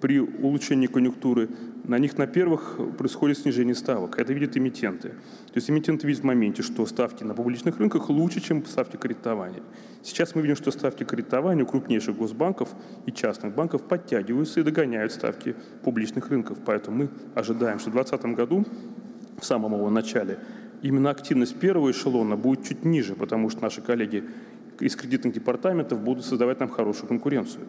при улучшении конъюнктуры, на них на первых происходит снижение ставок. Это видят эмитенты. То есть эмитенты видят в моменте, что ставки на публичных рынках лучше, чем ставки кредитования. Сейчас мы видим, что ставки кредитования у крупнейших госбанков и частных банков подтягиваются и догоняют ставки публичных рынков. Поэтому мы ожидаем, что в 2020 году, в самом его начале, именно активность первого эшелона будет чуть ниже, потому что наши коллеги из кредитных департаментов будут создавать нам хорошую конкуренцию.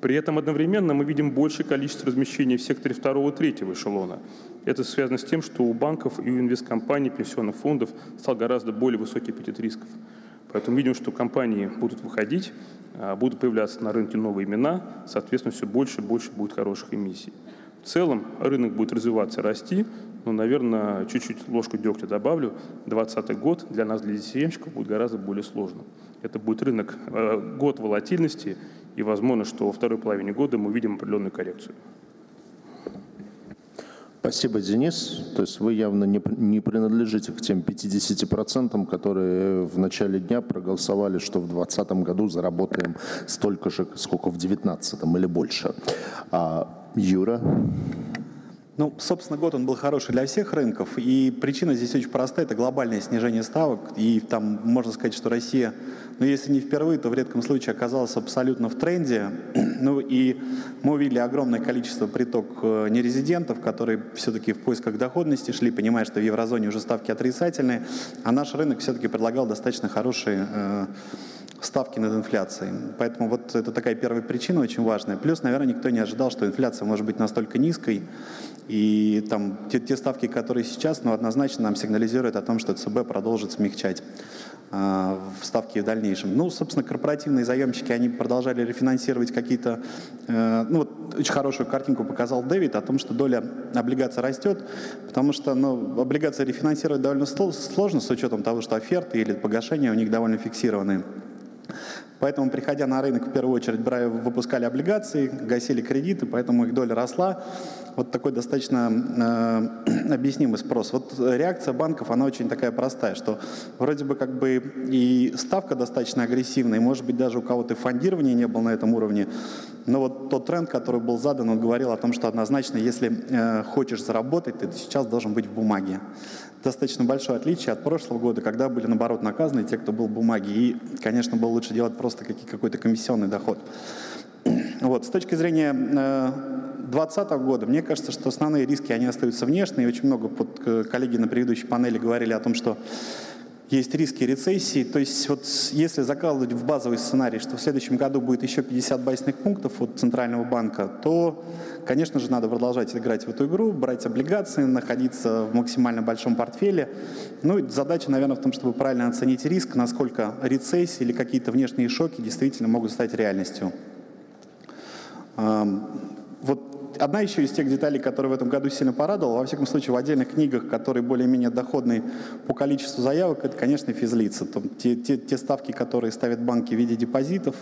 При этом одновременно мы видим большее количество размещений в секторе второго и третьего эшелона. Это связано с тем, что у банков и у инвесткомпаний, пенсионных фондов стал гораздо более высокий аппетит рисков. Поэтому видим, что компании будут выходить, а, будут появляться на рынке новые имена, соответственно, все больше и больше будет хороших эмиссий. В целом рынок будет развиваться, расти, но, наверное, чуть-чуть ложку дегтя добавлю. 2020 год для нас, для DCM-щиков, будет гораздо более сложным. Это будет рынок, э, год волатильности, и возможно, что во второй половине года мы увидим определенную коррекцию. Спасибо, Денис. То есть вы явно не, не принадлежите к тем 50%, которые в начале дня проголосовали, что в 2020 году заработаем столько же, сколько в 2019 или больше. А, Юра? Ну, собственно, год он был хороший для всех рынков, и причина здесь очень простая, это глобальное снижение ставок, и там можно сказать, что Россия, ну, если не впервые, то в редком случае оказалась абсолютно в тренде, *clears throat* ну, и мы увидели огромное количество приток э, нерезидентов, которые все-таки в поисках доходности шли, понимая, что в еврозоне уже ставки отрицательные, а наш рынок все-таки предлагал достаточно хорошие э, ставки над инфляцией. Поэтому вот это такая первая причина очень важная. Плюс, наверное, никто не ожидал, что инфляция может быть настолько низкой. И там те, те ставки, которые сейчас, ну, однозначно нам сигнализируют о том, что ЦБ продолжит смягчать ставки в дальнейшем. Ну, собственно, корпоративные заемщики, они продолжали рефинансировать какие-то... Э, ну, вот очень хорошую картинку показал Дэвид о том, что доля облигаций растет, потому что ну, облигации рефинансировать довольно сложно с учетом того, что оферты или погашения у них довольно фиксированные. Поэтому, приходя на рынок, в первую очередь выпускали облигации, гасили кредиты, поэтому их доля росла. Вот такой достаточно э, *clears throat* объяснимый спрос. Вот реакция банков, она очень такая простая, что вроде бы как бы и ставка достаточно агрессивная, и может быть даже у кого-то фондирование не было на этом уровне, но вот тот тренд, который был задан, он говорил о том, что однозначно, если э, хочешь заработать, ты сейчас должен быть в бумаге. Достаточно большое отличие от прошлого года, когда были, наоборот, наказаны те, кто был в бумаге. И, конечно, было лучше делать просто какой-то комиссионный доход. *clears throat* Вот. С точки зрения 2020 года, мне кажется, что основные риски, они остаются внешние. Очень много под, э, коллеги на предыдущей панели говорили о том, что есть риски рецессии. То есть вот если закладывать в базовый сценарий, что в следующем году будет еще 50 байсных пунктов от Центрального банка, то, конечно же, надо продолжать играть в эту игру, брать облигации, находиться в максимально большом портфеле. Ну и задача, наверное, в том, чтобы правильно оценить риск, насколько рецессии или какие-то внешние шоки действительно могут стать реальностью. Вот одна еще из тех деталей, которые в этом году сильно порадовала, во всяком случае в отдельных книгах, которые более-менее доходные по количеству заявок, это, конечно, физлица. Там, те, те, те ставки, которые ставят банки в виде депозитов,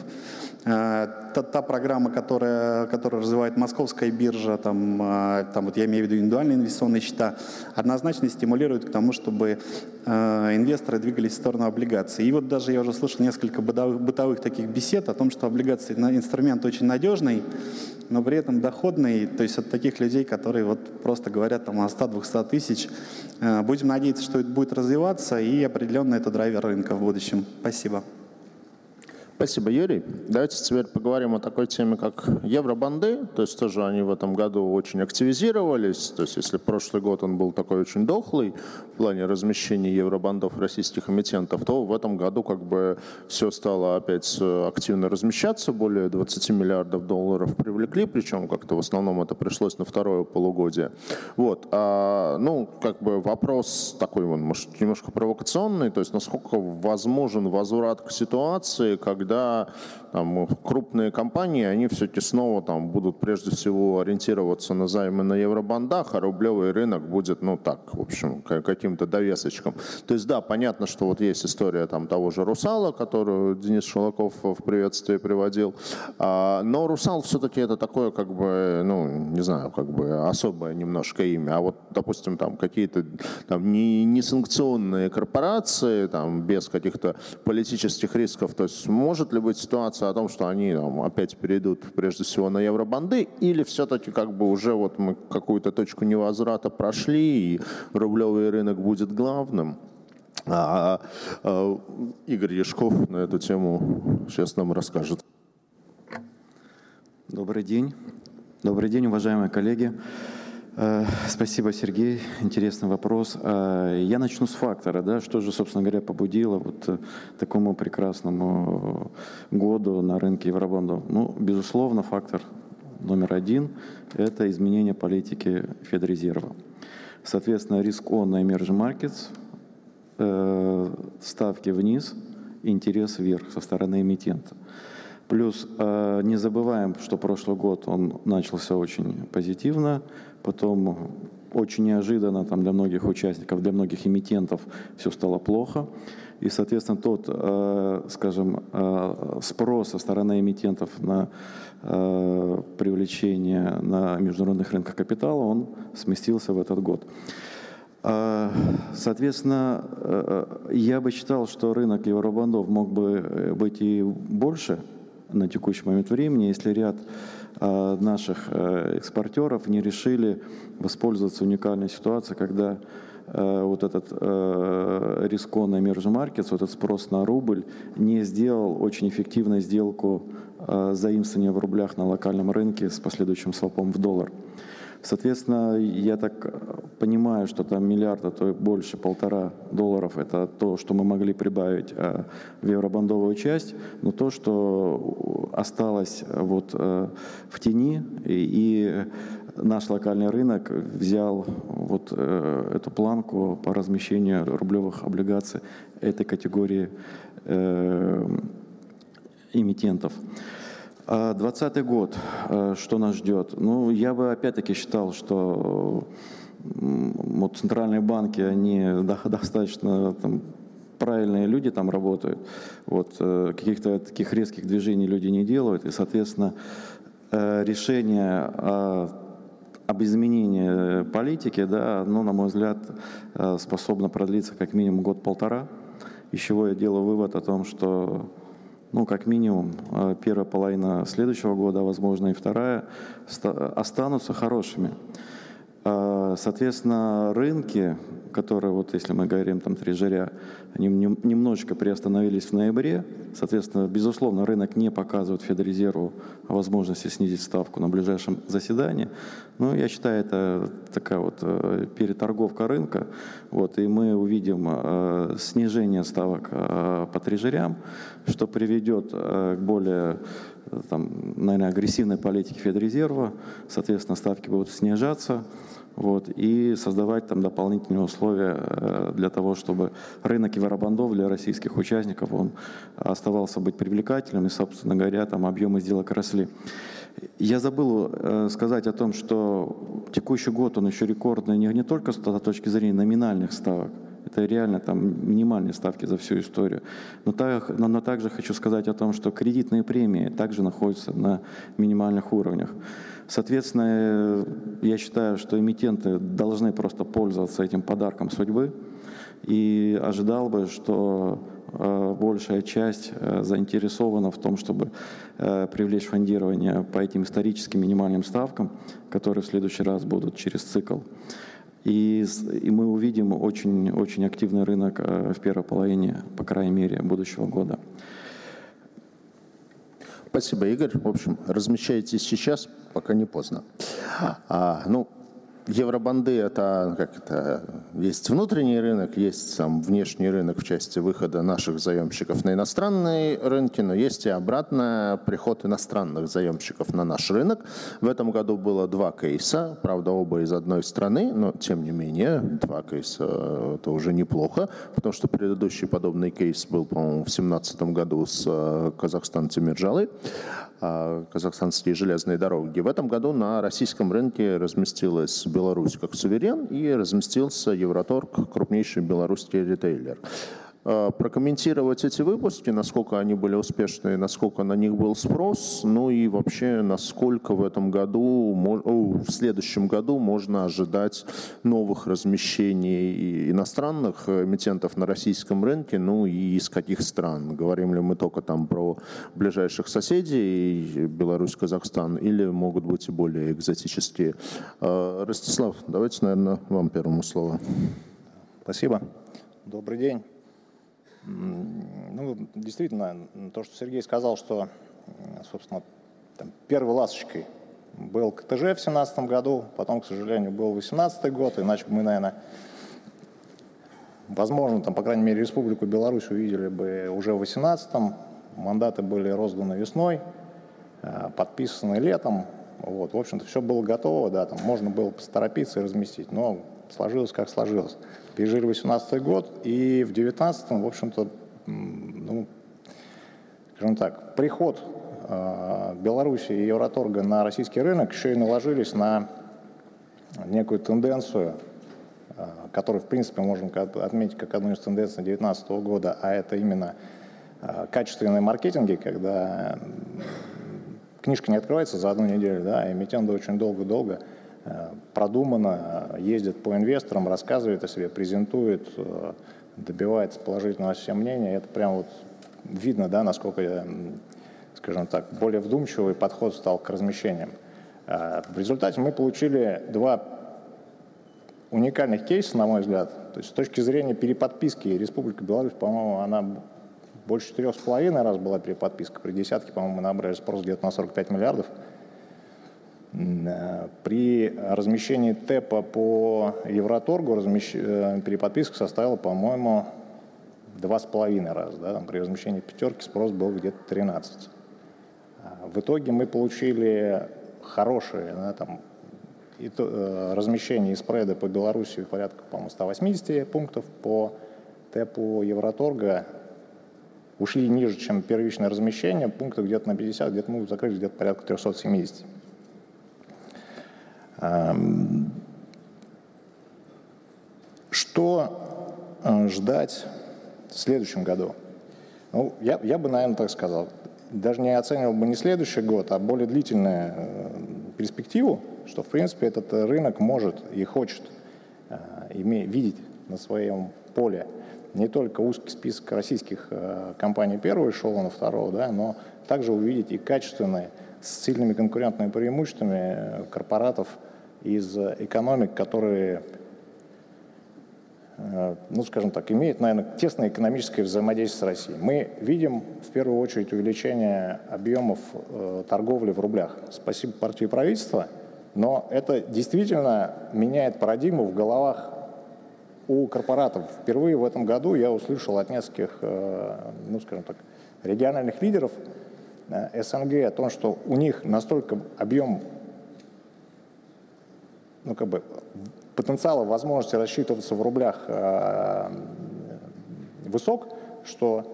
э, та, та программа, которая, которая развивает московская биржа, там, э, там вот я имею в виду индивидуальные инвестиционные счета, однозначно стимулирует к тому, чтобы э, инвесторы двигались в сторону облигаций. И вот даже я уже слышал несколько бытовых, бытовых таких бесед о том, что облигации инструмент очень надежный, но при этом доходный, то есть от таких людей, которые вот просто говорят там о 100-200 тысяч. Э, будем надеяться, что это будет развиваться, и определенно это драйвер рынка в будущем. Спасибо. Спасибо, Юрий. Давайте теперь поговорим о такой теме, как евробанды. То есть тоже они в этом году очень активизировались. То есть если прошлый год он был такой очень дохлый в плане размещения евробандов российских эмитентов, то в этом году как бы все стало опять активно размещаться. Более 20 миллиардов долларов привлекли, причем как-то в основном это пришлось на второе полугодие. Вот. А, ну, как бы вопрос такой, может, немножко провокационный, то есть насколько возможен возврат к ситуации, когда когда там, крупные компании, они все-таки снова там, будут прежде всего ориентироваться на займы на евробандах, а рублевый рынок будет, ну так, в общем, каким-то довесочком. То есть, да, понятно, что вот есть история там того же «Русала», которую Денис Шелаков в приветствии приводил, а, но «Русал» все-таки это такое, как бы, ну, не знаю, как бы особое немножко имя. А вот, допустим, там какие-то там не, не санкционные корпорации, там, без каких-то политических рисков, то есть может ли быть ситуация о том, что они там, опять перейдут прежде всего на евробанды, или все-таки как бы уже вот мы какую-то точку невозврата прошли, и рублевый рынок будет главным? А, а, Игорь Яшков на эту тему сейчас нам расскажет. Добрый день. Добрый день, уважаемые коллеги. Э, спасибо, Сергей. Интересный вопрос. Э, я начну с фактора, да, что же, собственно говоря, побудило вот э, такому прекрасному году на рынке евробондов. Ну, безусловно, фактор номер один – это изменение политики Федрезерва. Соответственно, риск он на emerging markets, ставки вниз, интерес вверх со стороны эмитента. Плюс не забываем, что прошлый год он начался очень позитивно, потом очень неожиданно там, для многих участников, для многих эмитентов все стало плохо. И, соответственно, тот, э, скажем, э, спрос со стороны эмитентов на э, привлечение на международных рынках капитала, он сместился в этот год. Соответственно, я бы считал, что рынок евробандов мог бы быть и больше на текущий момент времени, если ряд наших э, экспортеров не решили воспользоваться уникальной ситуацией, когда э, вот этот рискон на emerging markets, вот этот спрос на рубль, не сделал очень эффективную сделку заимствования в рублях на локальном рынке с последующим свопом в доллар. Соответственно, я так понимаю, что там миллиард, а то и больше, полтора долларов – это то, что мы могли прибавить э, в евробандовую часть, но то, что осталось вот э, в тени, и наш локальный рынок взял вот э, эту планку по размещению рублевых облигаций этой категории эмитентов. 2020 год, э, что нас ждет? Ну, я бы опять-таки считал, что вот центральные банки, они достаточно там, правильные люди там работают, вот, э, каких-то таких резких движений люди не делают, и, соответственно, э, решение о об изменении политики, да, оно, на мой взгляд, способно продлиться как минимум год-полтора, из чего я делаю вывод о том, что ну, как минимум, первая половина следующего года, а возможно и вторая, останутся хорошими. Соответственно, рынки, которые, вот если мы говорим там трежеря, они немножечко приостановились в ноябре. Соответственно, безусловно, рынок не показывает Федрезерву возможности снизить ставку на ближайшем заседании. Но я считаю, это такая вот э, переторговка рынка. Вот, и мы увидим э, снижение ставок э, по трежерям, что приведет к более там, наверное, агрессивной политике Федрезерва. Соответственно, ставки будут снижаться вот, и создавать там дополнительные условия э, для того, чтобы рынок евробандов для российских участников он оставался быть привлекательным, и, собственно говоря, там объемы сделок росли. Я забыл э, сказать о том, что текущий год, он еще рекордный не, только с точки зрения номинальных ставок, это реально там минимальные ставки за всю историю. Но, так, но, но также хочу сказать о том, что кредитные премии также находятся на минимальных уровнях. Соответственно, я считаю, что эмитенты должны просто пользоваться этим подарком судьбы. И ожидал бы, что э, большая часть э, заинтересована в том, чтобы э, привлечь фондирование по этим историческим минимальным ставкам, которые в следующий раз будут через цикл. И, и мы увидим очень, очень активный рынок в первой половине, по крайней мере, будущего года. Спасибо, Игорь. В общем, размещайтесь сейчас, пока не поздно. А, ну, Евробанды это как это есть внутренний рынок, есть сам внешний рынок в части выхода наших заемщиков на иностранные рынки, но есть и обратно приход иностранных заемщиков на наш рынок. В этом году было два кейса, правда оба из одной страны, но тем не менее два кейса это уже неплохо, потому что предыдущий подобный кейс был, по-моему, в 2017 году с э, Казахстан Тимирджалы. А, казахстанские железные дороги. В этом году на российском рынке разместилась Беларусь как суверен и разместился Евроторг, крупнейший белорусский ритейлер. Э, прокомментировать эти выпуски, насколько они были успешны, насколько на них был спрос, ну и вообще, насколько в этом году, в следующем году можно ожидать новых размещений иностранных эмитентов на российском рынке, ну и из каких стран. Говорим ли мы только там про ближайших соседей, Беларусь, Казахстан, или могут быть и более экзотические. Э, Ростислав, давайте, наверное, вам первому слово. Спасибо. Добрый день. Ну, действительно, то, что Сергей сказал, что, собственно, там, первой ласточкой был КТЖ в 2017 году, потом, к сожалению, был 2018 год, иначе бы мы, наверное, возможно, там, по крайней мере, Республику Беларусь увидели бы уже в 2018 мандаты были розданы весной, э, подписаны летом, вот, в общем-то, все было готово, да, там можно было посторопиться и разместить, но сложилось как сложилось. Пережили 18 год, и в 19 в общем-то, ну, скажем так, приход э, Беларуси и Евроторга на российский рынок еще и наложились на некую тенденцию, э, которую, в принципе, можем отметить как одну из тенденций 2019 года, а это именно э, качественные маркетинги, когда книжка не открывается за одну неделю, да, а эмитенты очень долго-долго продуманно ездит по инвесторам, рассказывает о себе, презентует, э, добивается положительного всем мнения. Это прям вот видно, да, насколько, скажем так, более вдумчивый подход стал к размещениям. Э, в результате мы получили два уникальных кейса, на мой взгляд. То есть с точки зрения переподписки Республика Беларусь, по-моему, она больше четырех с половиной раз была переподписка. При десятке, по-моему, мы набрали спрос где-то на 45 миллиардов. Э, при размещении ТЭПа по Евроторгу размещ... Э, переподписка составила, по-моему, два с половиной раза. Да? Там при размещении пятерки спрос был где-то 13. А в итоге мы получили хорошие да, там, и то, э, размещение и спреда по Беларуси порядка, по-моему, 180 пунктов, по ТЭПу Евроторга ушли ниже, чем первичное размещение, пунктов где-то на 50, где-то мы закрыли где-то порядка 370. Что э, ждать в следующем году? Ну, я, я бы, наверное, так сказал. Даже не оценивал бы не следующий год, а более длительную э, перспективу, что, в принципе, этот рынок может и хочет иметь, видеть на своем поле не только узкий список российских компаний первого эшелона, второго, да, но также увидеть и качественные, с сильными конкурентными преимуществами корпоратов из экономик, которые Э, ну, скажем так, имеет, наверное, тесное экономическое взаимодействие с Россией. Мы видим, в первую очередь, увеличение объемов э, торговли в рублях. Спасибо партии правительства, но это действительно меняет парадигму в головах у корпоратов. Впервые в этом году я услышал от нескольких, э, ну, скажем так, региональных лидеров СНГ о том, что у них настолько объем ну, как бы потенциала возможности рассчитываться в рублях э, высок, что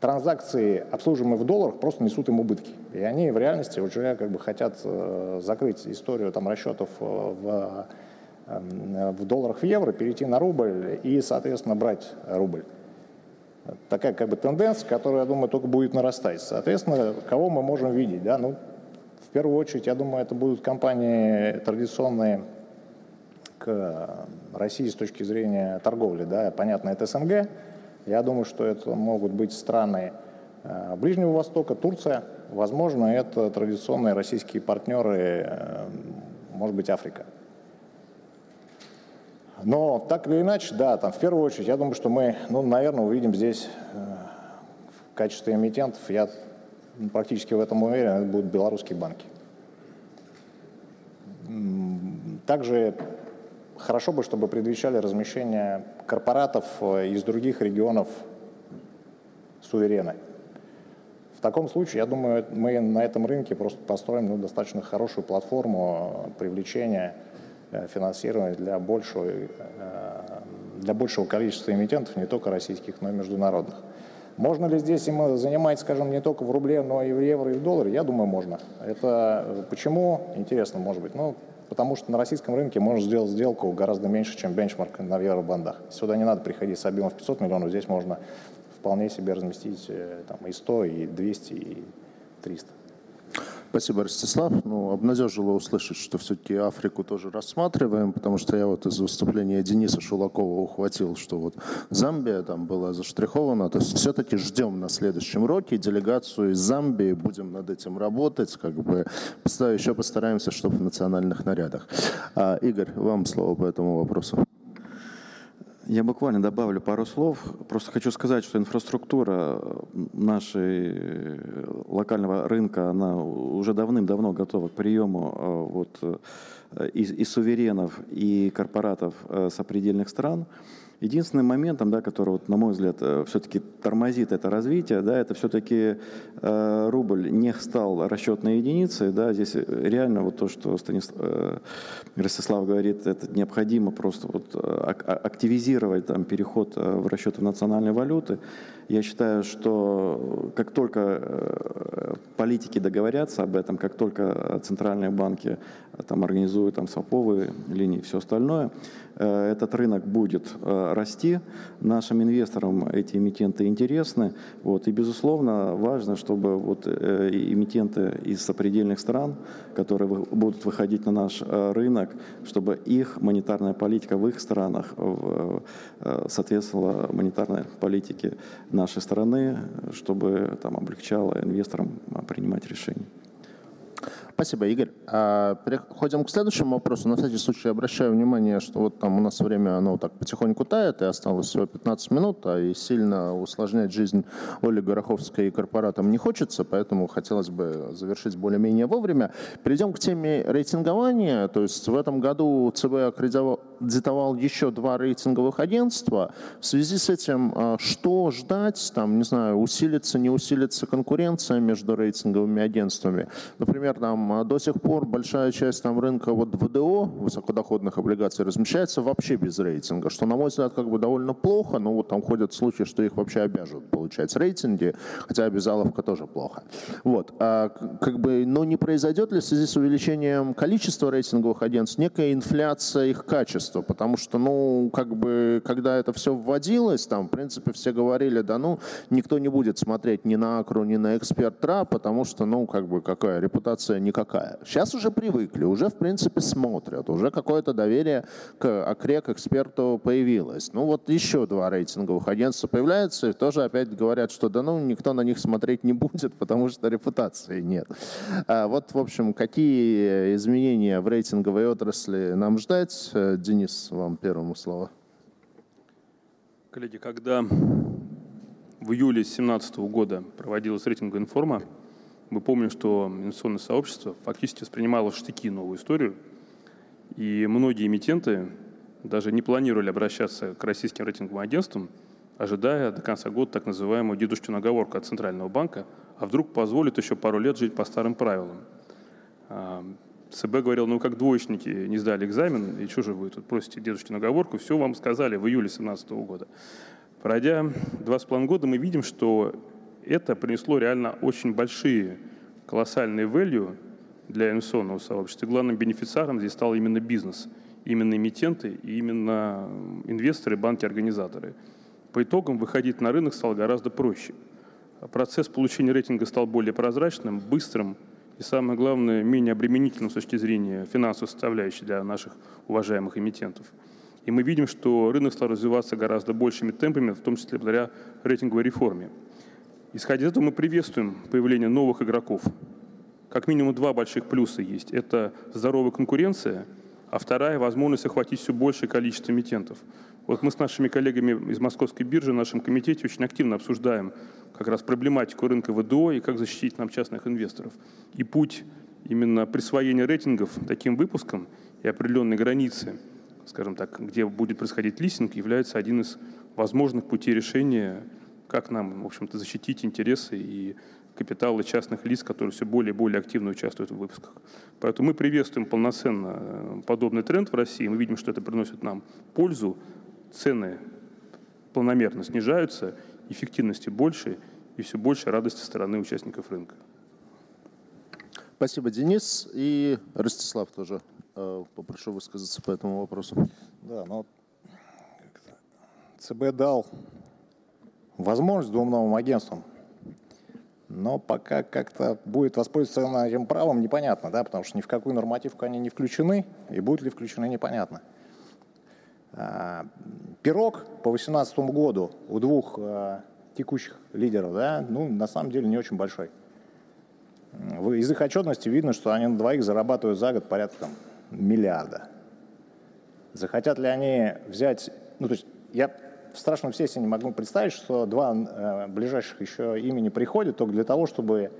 транзакции, обслуживаемые в долларах, просто несут им убытки. И они в реальности уже как бы хотят э, закрыть историю там, расчетов э, в, в долларах в евро, перейти на рубль и, соответственно, брать рубль. Такая как бы тенденция, которая, я думаю, только будет нарастать. Соответственно, кого мы можем видеть? Да? Ну, первую очередь, я думаю, это будут компании традиционные к России с точки зрения торговли. Да? Понятно, это СНГ. Я думаю, что это могут быть страны э, Ближнего Востока, Турция. Возможно, это традиционные российские партнеры, э, может быть, Африка. Но так или иначе, да, там в первую очередь, я думаю, что мы, ну, наверное, увидим здесь э, в качестве эмитентов, я практически в этом уверен, это будут белорусские банки. Также хорошо бы, чтобы предвещали размещение корпоратов э, из других регионов суверена. В таком случае, я думаю, мы на этом рынке просто построим ну, достаточно хорошую платформу привлечения э, финансирования для большего, э, для большего количества эмитентов, не только российских, но и международных. Можно ли здесь им занимать, скажем, не только в рубле, но и в евро, и в долларе? Я думаю, можно. Это э, почему? Интересно, может быть. Ну, потому что на российском рынке можно сделать сделку гораздо меньше, чем бенчмарк на евробандах. Сюда не надо приходить с объемом в 500 миллионов, здесь можно вполне себе разместить э, там, и 100, и 200, и 300. Спасибо, Ростислав. Ну, обнадежило услышать, что все-таки Африку тоже рассматриваем, потому что я вот из выступления Дениса Шулакова ухватил, что вот Замбия там была заштрихована. То есть все-таки ждем на следующем роке делегацию из Замбии, будем над этим работать, как бы еще постараемся, чтобы в национальных нарядах. А, Игорь, вам слово по этому вопросу. Я буквально добавлю пару слов. Просто хочу сказать, что инфраструктура нашей э, локального рынка, она уже давным-давно готова к приему э, вот, э, и, и суверенов, и корпоратов сопредельных стран. Единственным моментом, да, который, вот, на мой взгляд, э, все-таки тормозит это развитие, да, это все-таки э, рубль не стал расчетной единицей. Да, здесь реально вот то, что Станислав, э, Ростислав говорит, это необходимо просто вот, э, активизировать там, переход э, в расчеты национальной валюты. Я считаю, что как только политики договорятся об этом, как только центральные банки там, организуют там, своповые линии и все остальное, Э, этот рынок будет э, расти. Нашим инвесторам эти эмитенты интересны. Вот. И, безусловно, важно, чтобы вот э, эмитенты из сопредельных стран, которые будут выходить на наш рынок, чтобы их монетарная политика в их странах соответствовала монетарной политике нашей страны, чтобы там, облегчало инвесторам принимать решения. Спасибо, Игорь. А, переходим к следующему вопросу. На всякий случай обращаю внимание, что вот там у нас время, оно так потихоньку тает, и осталось всего 15 минут, а и сильно усложнять жизнь Оли Гороховской и корпоратам не хочется, поэтому хотелось бы завершить более-менее вовремя. Перейдем к теме рейтингования. То есть в этом году ЦБ аккредитовал еще два рейтинговых агентства. В связи с этим а, что ждать? Там, не знаю, усилится, не усилится конкуренция между рейтинговыми агентствами? Например, там а до сих пор большая часть там, рынка вот ВДО, высокодоходных облигаций, размещается вообще без рейтинга, что, на мой взгляд, как бы довольно плохо, но вот там ходят слухи, что их вообще обяжут получать рейтинги, хотя обязаловка тоже плохо. Вот. А, как бы, но не произойдет ли в связи с увеличением количества рейтинговых агентств некая инфляция их качества? Качество, потому что, ну, как бы, когда это все вводилось, там, в принципе, все говорили, да, ну, никто не будет смотреть ни на Акру, ни на Эксперт.ра, потому что, ну, как бы, какая репутация никакая. Сейчас уже привыкли, уже, в принципе, смотрят, уже какое-то доверие к Акре, к эксперту появилось. Ну, вот еще два рейтинговых агентства появляются, и тоже опять говорят, что, да, ну, никто на них смотреть не будет, потому что репутации нет. А вот, в общем, какие изменения в рейтинговой отрасли нам ждать? Э, Денис, вам первому слово. Коллеги, когда в июле 2017 года проводилась рейтинговая информа, мы помним, что инвестиционное сообщество фактически воспринимало в штыки новую историю, и многие эмитенты даже не планировали обращаться к российским рейтинговым агентствам, ожидая до конца года так называемую дедушкину оговорку от Центрального банка, а вдруг позволит еще пару лет жить по старым правилам. ЦБ говорил, ну как двоечники не сдали экзамен, и что же вы тут просите дедушкину оговорку, все вам сказали в июле 2017 года. Пройдя два с половиной года, мы видим, что это принесло реально очень большие, колоссальные value для инвестиционного сообщества. И главным бенефициаром здесь стал именно бизнес, именно эмитенты и именно инвесторы, банки, организаторы. По итогам выходить на рынок стало гораздо проще. Процесс получения рейтинга стал более прозрачным, быстрым, и самое главное, менее обременительным с точки зрения финансовой составляющей для наших уважаемых эмитентов. И мы видим, что рынок стал развиваться гораздо большими темпами, в том числе благодаря рейтинговой реформе. Исходя из этого, мы приветствуем появление новых игроков. Как минимум два больших плюса есть. Это здоровая конкуренция, а вторая – возможность охватить все большее количество эмитентов. Вот мы с нашими коллегами из Московской биржи в нашем комитете очень активно обсуждаем как раз проблематику рынка ВДО и как защитить нам частных инвесторов. И путь именно присвоения рейтингов таким выпускам и определенной границы, скажем так, где будет происходить листинг, является один из возможных путей решения, как нам, в общем-то, защитить интересы и капиталы частных лиц, которые все более и более активно участвуют в выпусках. Поэтому мы приветствуем полноценно э, подобный тренд в России. Мы видим, что это приносит нам пользу, цены планомерно снижаются, эффективности больше и все больше радости стороны участников рынка. Спасибо, Денис. И Ростислав тоже э, попрошу высказаться по этому вопросу. Да, ну ЦБ дал возможность двум новым агентствам, но пока как-то будет воспользоваться этим правом, непонятно, да, потому что ни в какую нормативку они не включены, и будут ли включены, непонятно. Пирог по 2018 году у двух а, текущих лидеров, да, ну, на самом деле не очень большой. Из их отчетности видно, что они на двоих зарабатывают за год порядка там, миллиарда. Захотят ли они взять... Ну, то есть я в страшном сессии не могу представить, что два э, ближайших еще имени приходят только для того, чтобы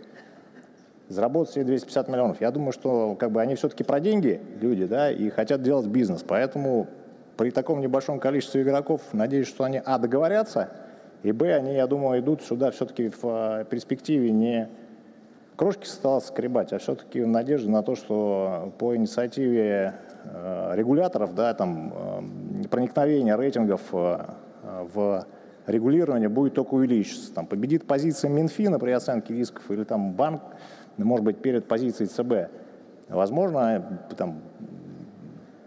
заработать себе 250 миллионов. Я думаю, что как бы они все-таки про деньги люди, да, и хотят делать бизнес. Поэтому при таком небольшом количестве игроков, надеюсь, что они, а, договорятся, и, б, они, я думаю, идут сюда все-таки в э, перспективе не крошки стала скребать, а все-таки в надежде на то, что по инициативе э, регуляторов, да, там, э, проникновение рейтингов в регулирование будет только увеличиваться. Там победит позиция Минфина при оценке рисков или там банк, может быть, перед позицией ЦБ. Возможно, там,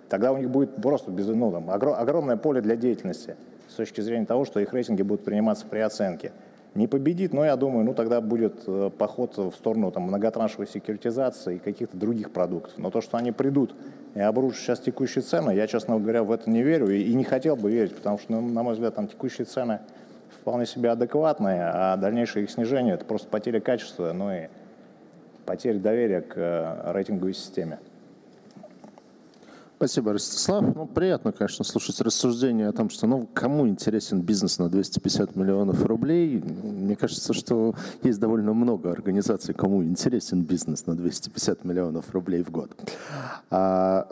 тогда у них будет просто без, ну, там, огромное поле для деятельности с точки зрения того, что их рейтинги будут приниматься при оценке. Не победит, но я думаю, ну тогда будет э, поход в сторону там, многотраншевой секьюритизации и каких-то других продуктов. Но то, что они придут и обрушат сейчас текущие цены, я, честно говоря, в это не верю и, и не хотел бы верить, потому что, ну, на мой взгляд, там текущие цены вполне себе адекватные, а дальнейшее их снижение – это просто потеря качества, ну и потеря доверия к э, рейтинговой системе. Спасибо, Ростислав. Ну, приятно, конечно, слушать рассуждения о том, что, ну, кому интересен бизнес на 250 миллионов рублей. Мне кажется, что есть довольно много организаций, кому интересен бизнес на 250 миллионов рублей в год. А,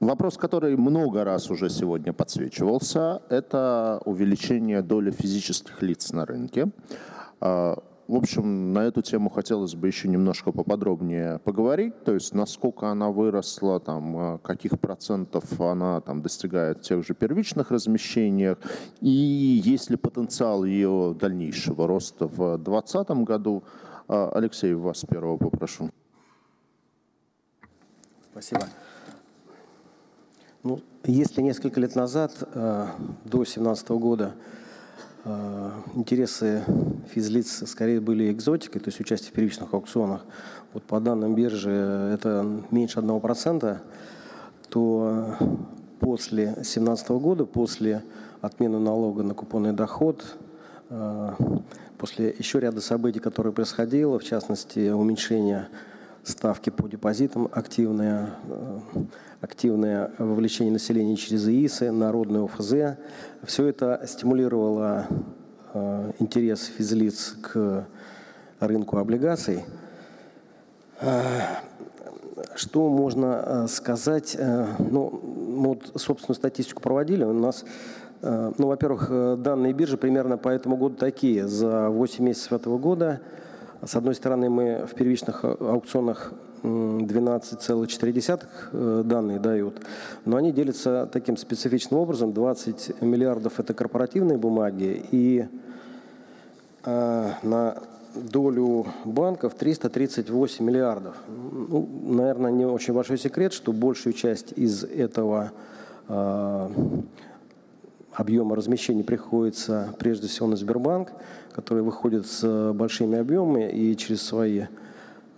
Вопрос, который много раз уже сегодня подсвечивался, это увеличение доли физических лиц на рынке. В общем, на эту тему хотелось бы еще немножко поподробнее поговорить, то есть насколько она выросла, там, а, каких процентов она там, достигает в тех же первичных размещениях, и есть ли потенциал ее дальнейшего роста в 2020 году. А, Алексей, вас первого попрошу. Спасибо. Ну, если несколько лет назад, до 2017 года, интересы физлиц скорее были экзотикой, то есть участие в первичных аукционах, вот по данным биржи это меньше 1%, то после 2017 года, после отмены налога на купонный доход, после еще ряда событий, которые происходило, в частности, уменьшение ставки по депозитам, активное, активное вовлечение населения через ИИСы, народные ОФЗ. Все это стимулировало интерес физлиц к рынку облигаций. Что можно сказать? Ну, мы вот собственную статистику проводили. У нас Э, ну, во-первых, э, данные биржи примерно по этому году такие. За 8 месяцев этого года, с одной стороны, мы в первичных аукционах 12,4 э, данные дают, но они делятся таким специфичным образом. 20 миллиардов – это корпоративные бумаги, и на долю банков 338 миллиардов. Ну, наверное, не очень большой секрет, что большую часть из этого объема размещения приходится прежде всего на Сбербанк, который выходит с большими объемами и через свои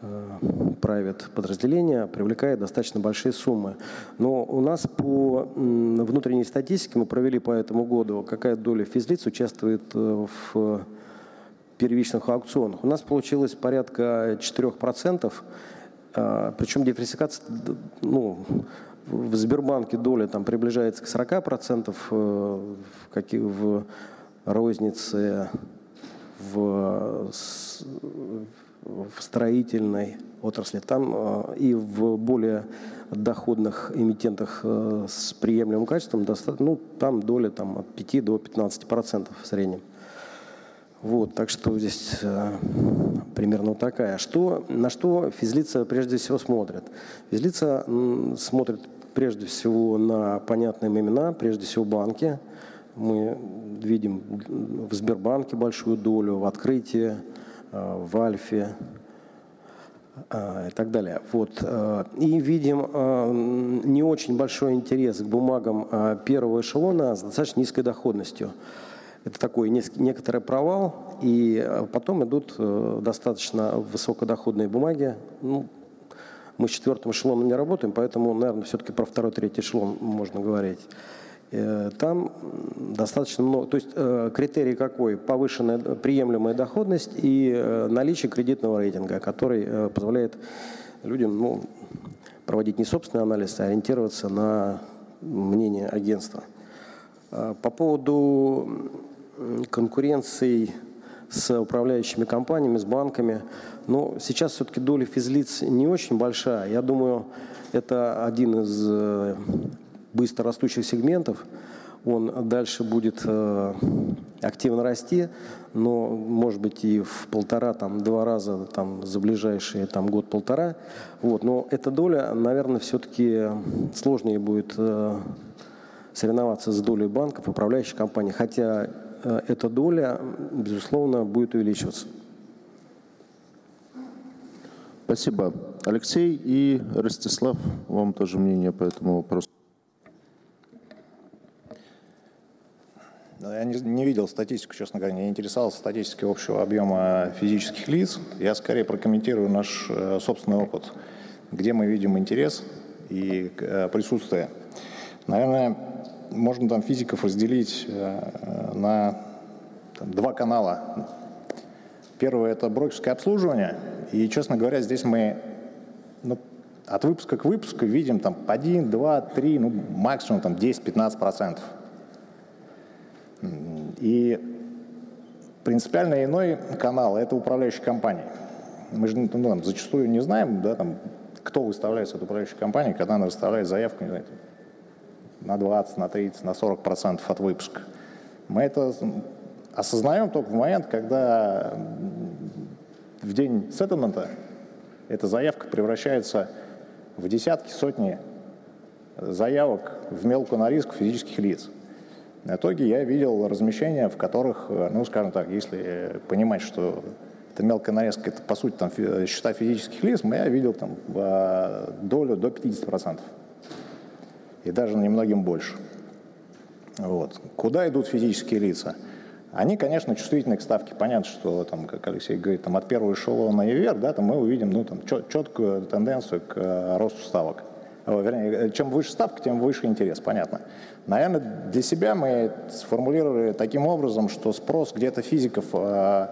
э, подразделения привлекает достаточно большие суммы. Но у нас по внутренней статистике мы провели по этому году, какая доля физлиц участвует э, в первичных аукционах. У нас получилось порядка 4%, э, причем диверсификация ну, в Сбербанке доля там приближается к 40%, э, в, каких, в рознице, в, в строительной отрасли, там э, и в более доходных эмитентах э, с приемлемым качеством, ну, там доля там, от 5 до 15% в среднем. Вот, так что здесь э, примерно вот такая. Что, на что физлица прежде всего смотрит? Физлица смотрит прежде всего на понятные имена, прежде всего банки. Мы видим в Сбербанке большую долю, в Открытии, э, в Альфе э, и так далее. Вот. Э, и видим не очень большой интерес к бумагам первого эшелона с достаточно низкой доходностью. Это такой некоторый провал, и потом идут достаточно высокодоходные бумаги, ну, мы с четвертым эшелоном не работаем, поэтому, наверное, все-таки про второй, третий эшелон можно говорить. Э, там достаточно много, то есть э, критерий какой? Повышенная приемлемая доходность и э, наличие кредитного рейтинга, который позволяет людям ну, проводить не собственный анализ, а ориентироваться на мнение агентства. По поводу конкуренции с управляющими компаниями, с банками. Но сейчас все-таки доля физлиц не очень большая. Я думаю, это один из быстро растущих сегментов. Он дальше будет э, активно расти, но, может быть, и в полтора, там, два раза там, за ближайшие там, год-полтора. Вот. Но эта доля, наверное, все-таки сложнее будет э, соревноваться с долей банков, управляющих компаний. Хотя Э, эта доля, безусловно, будет увеличиваться. Спасибо. Алексей и Ростислав, вам тоже мнение по этому вопросу. Я не, не видел статистику, честно говоря, не интересовался статистикой общего объема физических лиц. Я скорее прокомментирую наш э, собственный опыт, где мы видим интерес и э, присутствие. Наверное, можно там физиков разделить э, на там, два канала. Первое – это брокерское обслуживание. И, честно говоря, здесь мы ну, от выпуска к выпуску видим там 1, 2, 3, ну, максимум там 10-15 процентов. И принципиально иной канал – это управляющая компания. Мы же ну, там, зачастую не знаем, да, там, кто выставляется от управляющей компании, когда она выставляет заявку, не знаю, на 20, на 30, на 40 процентов от выпуска. Мы это осознаем только в момент, когда в день сеттlemента эта заявка превращается в десятки, сотни заявок в мелкую на риск физических лиц. В итоге я видел размещения, в которых, ну, скажем так, если понимать, что это мелкая нарезка, это, по сути, там, счета физических лиц, я видел там долю до 50%. и даже немногим больше. Вот. Куда идут физические лица? Они, конечно, чувствительны к ставке. Понятно, что, там, как Алексей говорит, там, от первого эшелона и вверх, да, там мы увидим ну, там, чет, четкую тенденцию к э, росту ставок. Вернее, э, чем выше ставка, тем выше интерес, понятно. Наверное, для себя мы сформулировали таким образом, что спрос где-то физиков э,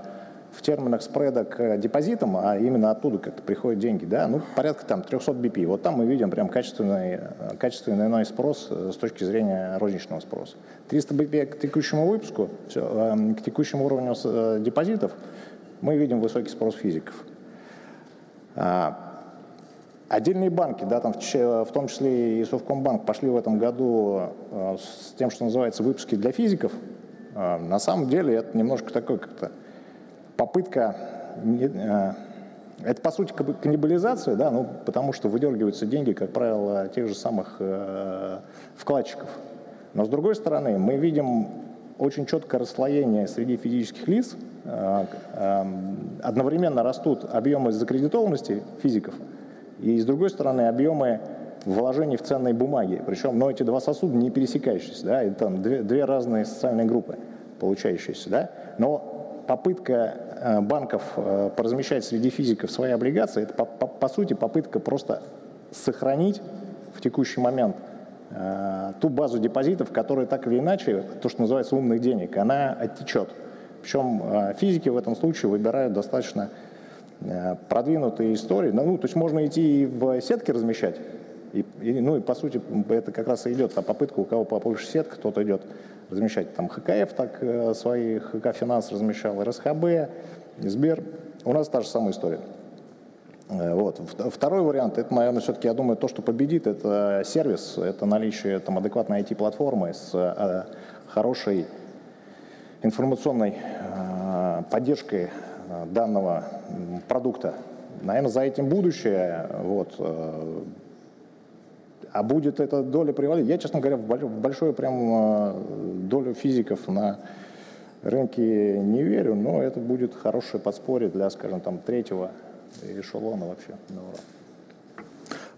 в терминах спреда к депозитам, а именно оттуда как-то приходят деньги, да, ну, порядка там 300 BP. Вот там мы видим прям качественный, качественный иной спрос э, с точки зрения розничного спроса. 300 BP к текущему выпуску, все, э, к текущему уровню э, депозитов мы видим высокий спрос физиков. Отдельные банки, да, там, в том числе и Совкомбанк, пошли в этом году с тем, что называется выпуски для физиков. На самом деле это немножко такой как-то попытка, э, это по сути каннибализация, да, ну, потому что выдергиваются деньги, как правило, тех же самых э, вкладчиков. Но с другой стороны, мы видим очень четкое расслоение среди физических лиц. Э, э, одновременно растут объемы закредитованности физиков, и с другой стороны объемы вложений в ценные бумаги. Причем, но эти два сосуда не пересекающиеся, да, это там две, две разные социальные группы получающиеся, да. Но попытка э, банков э, поразмещать среди физиков свои облигации, это по, по, по сути попытка просто сохранить в текущий момент э, ту базу депозитов, которая так или иначе, то, что называется умных денег, она оттечет. Причем физики в этом случае выбирают достаточно продвинутые истории. Ну, то есть можно идти и в сетке размещать, и, и, ну и по сути это как раз и идет та попытка, у кого побольше сетка, кто-то идет размещать. Там ХКФ так э, свои, ХК Финанс размещал, РСХБ, Сбер. У нас та же самая история. Э, вот. Второй вариант, это, наверное, все-таки, я думаю, то, что победит, это сервис, это наличие там, адекватной IT-платформы с э, хорошей информационной поддержкой данного продукта. Наверное, за этим будущее. Вот. А будет эта доля привалить? Я, честно говоря, в большую прям а, долю физиков на рынке не верю, но это будет хорошее подспорье для, скажем, там, третьего эшелона вообще.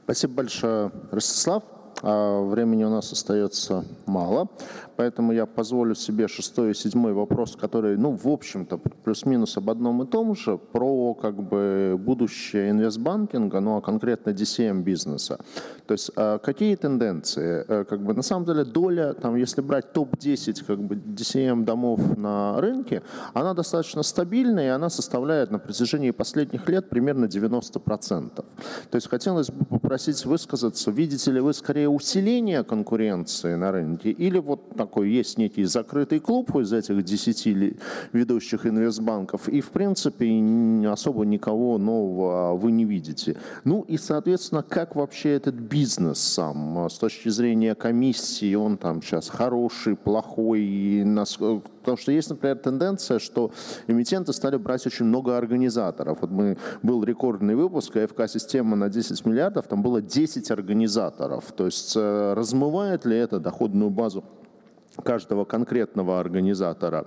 Спасибо большое, Ростислав. А времени у нас остается мало, поэтому я позволю себе шестой и седьмой вопрос, который, ну, в общем-то, плюс-минус об одном и том же, про как бы будущее инвестбанкинга, ну, а конкретно DCM бизнеса. То есть а какие тенденции? Э, как бы на самом деле доля, там, если брать топ-10 как бы DCM домов на рынке, она достаточно стабильная, и она составляет на протяжении последних лет примерно 90%. То есть хотелось бы попросить высказаться, видите ли вы скорее усиление конкуренции на рынке или вот такой есть некий закрытый клуб из этих 10 ведущих инвестбанков, и в принципе особо никого нового вы не видите. Ну и, соответственно, как вообще этот бизнес сам а, с точки зрения комиссии, он там сейчас хороший, плохой, и потому что есть, например, тенденция, что эмитенты стали брать очень много организаторов. Вот мы, был рекордный выпуск, АФК-система на 10 миллиардов, там было 10 организаторов. То есть э, размывает ли это доходную базу каждого конкретного организатора?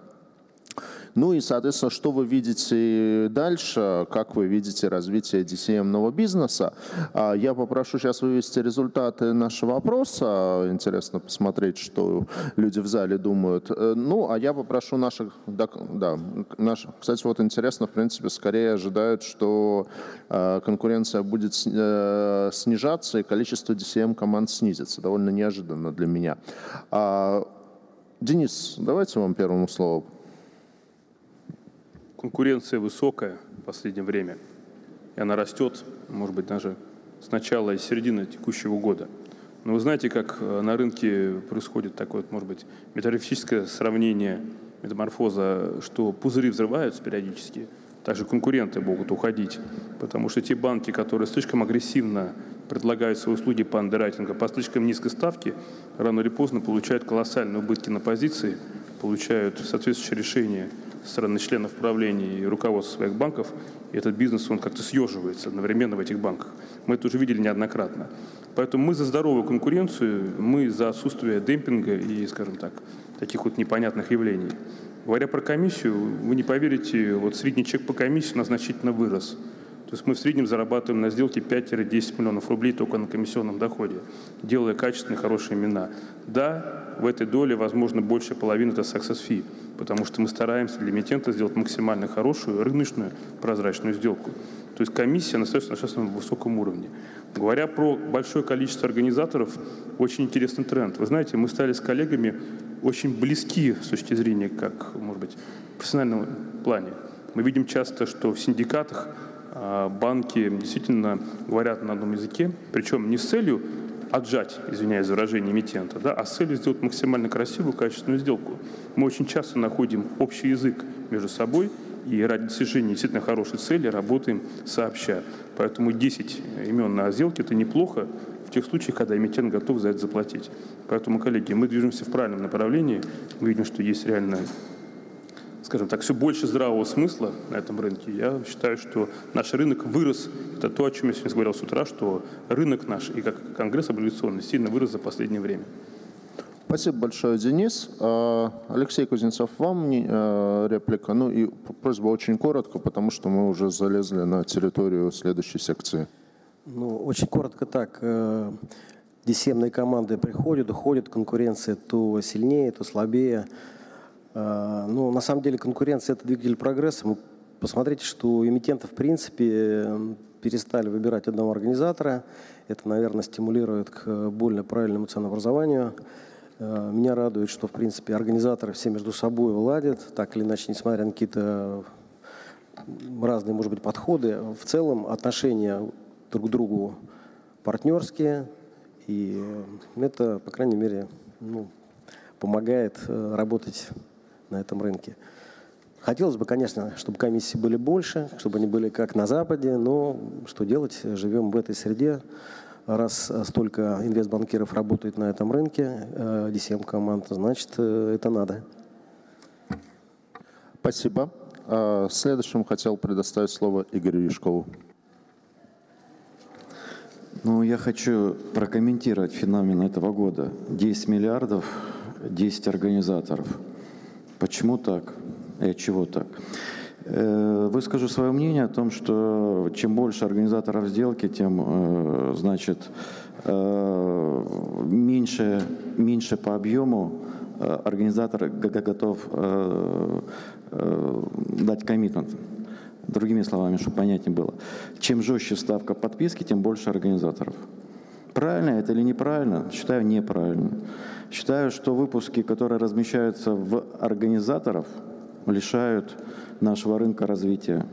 Ну и, соответственно, что вы видите дальше, как вы видите развитие DCM бизнеса. А, я попрошу сейчас вывести результаты нашего опроса. Интересно посмотреть, что люди в зале думают. Э, ну, а я попрошу наших... Да, да наш, кстати, вот интересно, в принципе, скорее ожидают, что э, конкуренция будет э, снижаться и количество DCM команд снизится. Довольно неожиданно для меня. А, Денис, давайте вам первому слово. Конкуренция высокая в последнее время, и она растет, может быть, даже с начала и середины текущего года. Но вы знаете, как э, на рынке происходит такое, может быть, метафизическое сравнение, метаморфоза, что пузыри взрываются периодически, также конкуренты могут уходить, потому что те банки, которые слишком агрессивно предлагают свои услуги по андеррайтингу по слишком низкой ставке, рано или поздно получают колоссальные убытки на позиции, получают соответствующее решение со стороны членов правления и руководства своих банков, и этот бизнес, он как-то съеживается одновременно в этих банках. Мы это уже видели неоднократно. Поэтому мы за здоровую конкуренцию, мы за отсутствие демпинга и, скажем так, таких вот непонятных явлений. Говоря про комиссию, вы не поверите, вот средний чек по комиссии у нас значительно вырос. То есть мы в среднем зарабатываем на сделке 5-10 миллионов рублей только на комиссионном доходе, делая качественные, хорошие имена. Да, в этой доле, возможно, больше половины это success fee, потому что мы стараемся для эмитента сделать максимально хорошую, рыночную, прозрачную сделку. То есть комиссия остается на достаточно высоком уровне. Говоря про большое количество организаторов, очень интересный тренд. Вы знаете, мы стали с коллегами очень близки с точки зрения, как, может быть, в профессиональном плане. Мы видим часто, что в синдикатах банки действительно говорят на одном языке, причем не с целью отжать, извиняюсь за выражение, эмитента, да, а с целью сделать максимально красивую, качественную сделку. Мы очень часто находим общий язык между собой и ради достижения действительно хорошей цели работаем сообща. Поэтому 10 имен на сделке – это неплохо в тех случаях, когда эмитент готов за это заплатить. Поэтому, коллеги, мы движемся в правильном направлении. Мы видим, что есть реальная скажем так, все больше здравого смысла на этом рынке. Я считаю, что наш рынок вырос. Это то, о чем я сегодня говорил с утра, что рынок наш и как Конгресс облигационный сильно вырос за последнее время. Спасибо большое, Денис. А, Алексей Кузнецов, вам а, реплика. Ну и просьба очень коротко, потому что мы уже залезли на территорию следующей секции. Ну, очень коротко так. Э, Десемные команды приходят, уходят, конкуренция то сильнее, то слабее. А, ну, на самом деле конкуренция – это двигатель прогресса. посмотрите, что эмитенты, в принципе, перестали выбирать одного организатора. Это, наверное, стимулирует к более правильному ценообразованию. А, меня радует, что, в принципе, организаторы все между собой ладят, так или иначе, несмотря на какие-то разные, может быть, подходы. В целом отношения друг к другу партнерские, и это, по крайней мере, ну, помогает э, работать на этом рынке. Хотелось бы, конечно, чтобы комиссии были больше, чтобы они были как на Западе, но что делать, живем в этой среде. Раз столько инвестбанкиров работает на этом рынке, DCM команд, значит, э, это надо. Спасибо. А, следующим хотел предоставить слово Игорю Юшкову. Ну, я хочу прокомментировать феномен этого года. 10 миллиардов, 10 организаторов – Почему так? И от чего так? Э, выскажу свое мнение о том, что чем больше организаторов сделки, тем, э, значит, э, меньше, меньше по объему организатор готов дать коммитмент. Другими словами, чтобы понятнее было. Чем жестче ставка подписки, тем больше организаторов. Правильно это или неправильно? Считаю неправильно. Считаю, что выпуски, которые размещаются в организаторов, лишают нашего рынка развития.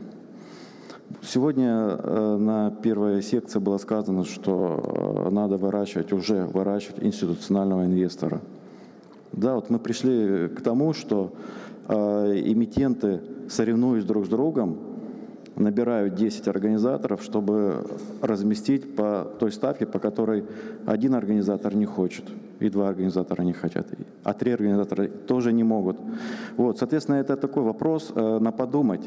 Сегодня э, на первой секции было сказано, что э, надо выращивать, уже выращивать институционального инвестора. Да, вот мы пришли к тому, что э, эмитенты, соревнуясь друг с другом, набирают 10 организаторов, чтобы разместить по той ставке, по которой один организатор не хочет, и два организатора не хотят, а три организатора тоже не могут. Вот, соответственно, это такой вопрос э, на подумать.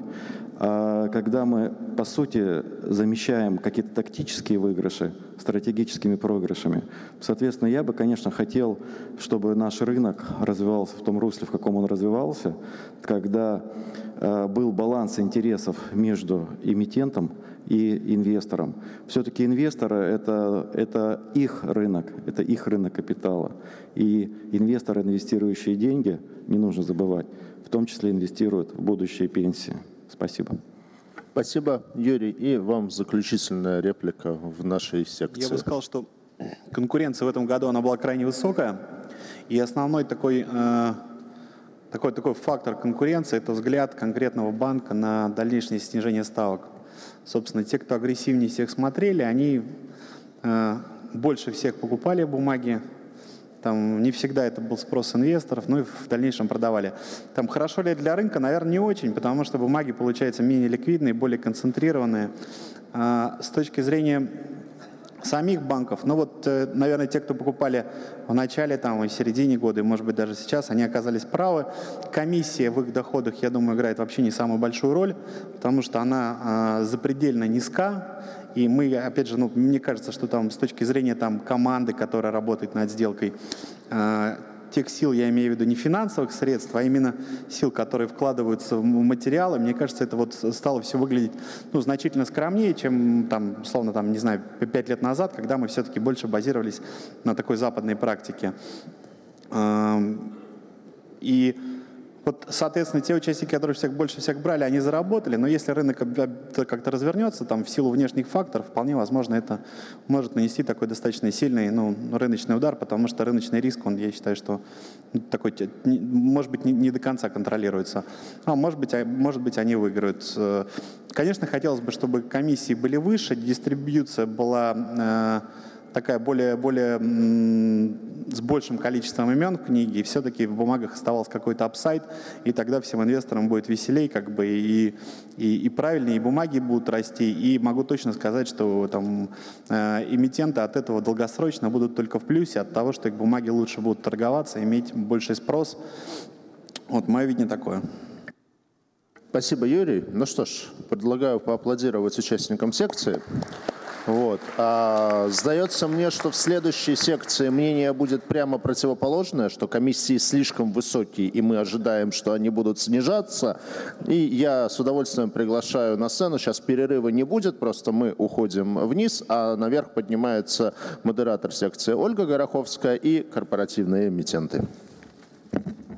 Э, когда мы, по сути, замещаем какие-то тактические выигрыши стратегическими проигрышами. Соответственно, я бы, конечно, хотел, чтобы наш рынок развивался в том русле, в каком он развивался, когда э, был баланс интересов между эмитентом и инвестором. Все-таки инвесторы это, это их рынок, это их рынок капитала. И инвесторы, инвестирующие деньги, не нужно забывать, в том числе инвестируют в будущие пенсии. Спасибо. Спасибо, Юрий. И вам заключительная реплика в нашей секции. Я бы сказал, что конкуренция в этом году она была крайне высокая. И основной такой, э, такой, такой фактор конкуренции – это взгляд конкретного банка на дальнейшее снижение ставок. Собственно, те, кто агрессивнее всех смотрели, они э, больше всех покупали бумаги, там не всегда это был спрос инвесторов, ну и в дальнейшем продавали. Там хорошо ли для рынка? Наверное, не очень, потому что бумаги получаются менее ликвидные, более концентрированные. А с точки зрения самих банков, ну вот, э, наверное, те, кто покупали в начале, там, и в середине года, и, может быть, даже сейчас, они оказались правы. Комиссия в их доходах, я думаю, играет вообще не самую большую роль, потому что она э, запредельно низка, и мы, опять же, ну, мне кажется, что там с точки зрения там, команды, которая работает над сделкой, э, тех сил, я имею в виду не финансовых средств, а именно сил, которые вкладываются в материалы, мне кажется, это вот стало все выглядеть ну, значительно скромнее, чем там, словно там, не знаю, пять лет назад, когда мы все-таки больше базировались на такой западной практике. И вот, соответственно, те участники, которые всех больше всех брали, они заработали, но если рынок как-то развернется, там, в силу внешних факторов, вполне возможно, это может нанести такой достаточно сильный ну, рыночный удар, потому что рыночный риск, он, я считаю, что ну, такой, может быть, не, не до конца контролируется. А может быть, а, может быть, они выиграют. Э, конечно, хотелось бы, чтобы комиссии были выше, дистрибьюция была э, такая более, более с большим количеством имен в книге, и все-таки в бумагах оставался какой-то апсайд, и тогда всем инвесторам будет веселей, как бы и, и, и правильнее, и бумаги будут расти, и могу точно сказать, что там э, эмитенты от этого долгосрочно будут только в плюсе от того, что их бумаги лучше будут торговаться, иметь больший спрос. Вот мое видение такое. Спасибо, Юрий. Ну что ж, предлагаю поаплодировать участникам секции. Вот. А, сдается мне, что в следующей секции мнение будет прямо противоположное, что комиссии слишком высокие, и мы ожидаем, что они будут снижаться. И я с удовольствием приглашаю на сцену. Сейчас перерыва не будет, просто мы уходим вниз, а наверх поднимается модератор секции Ольга Гороховская и корпоративные эмитенты.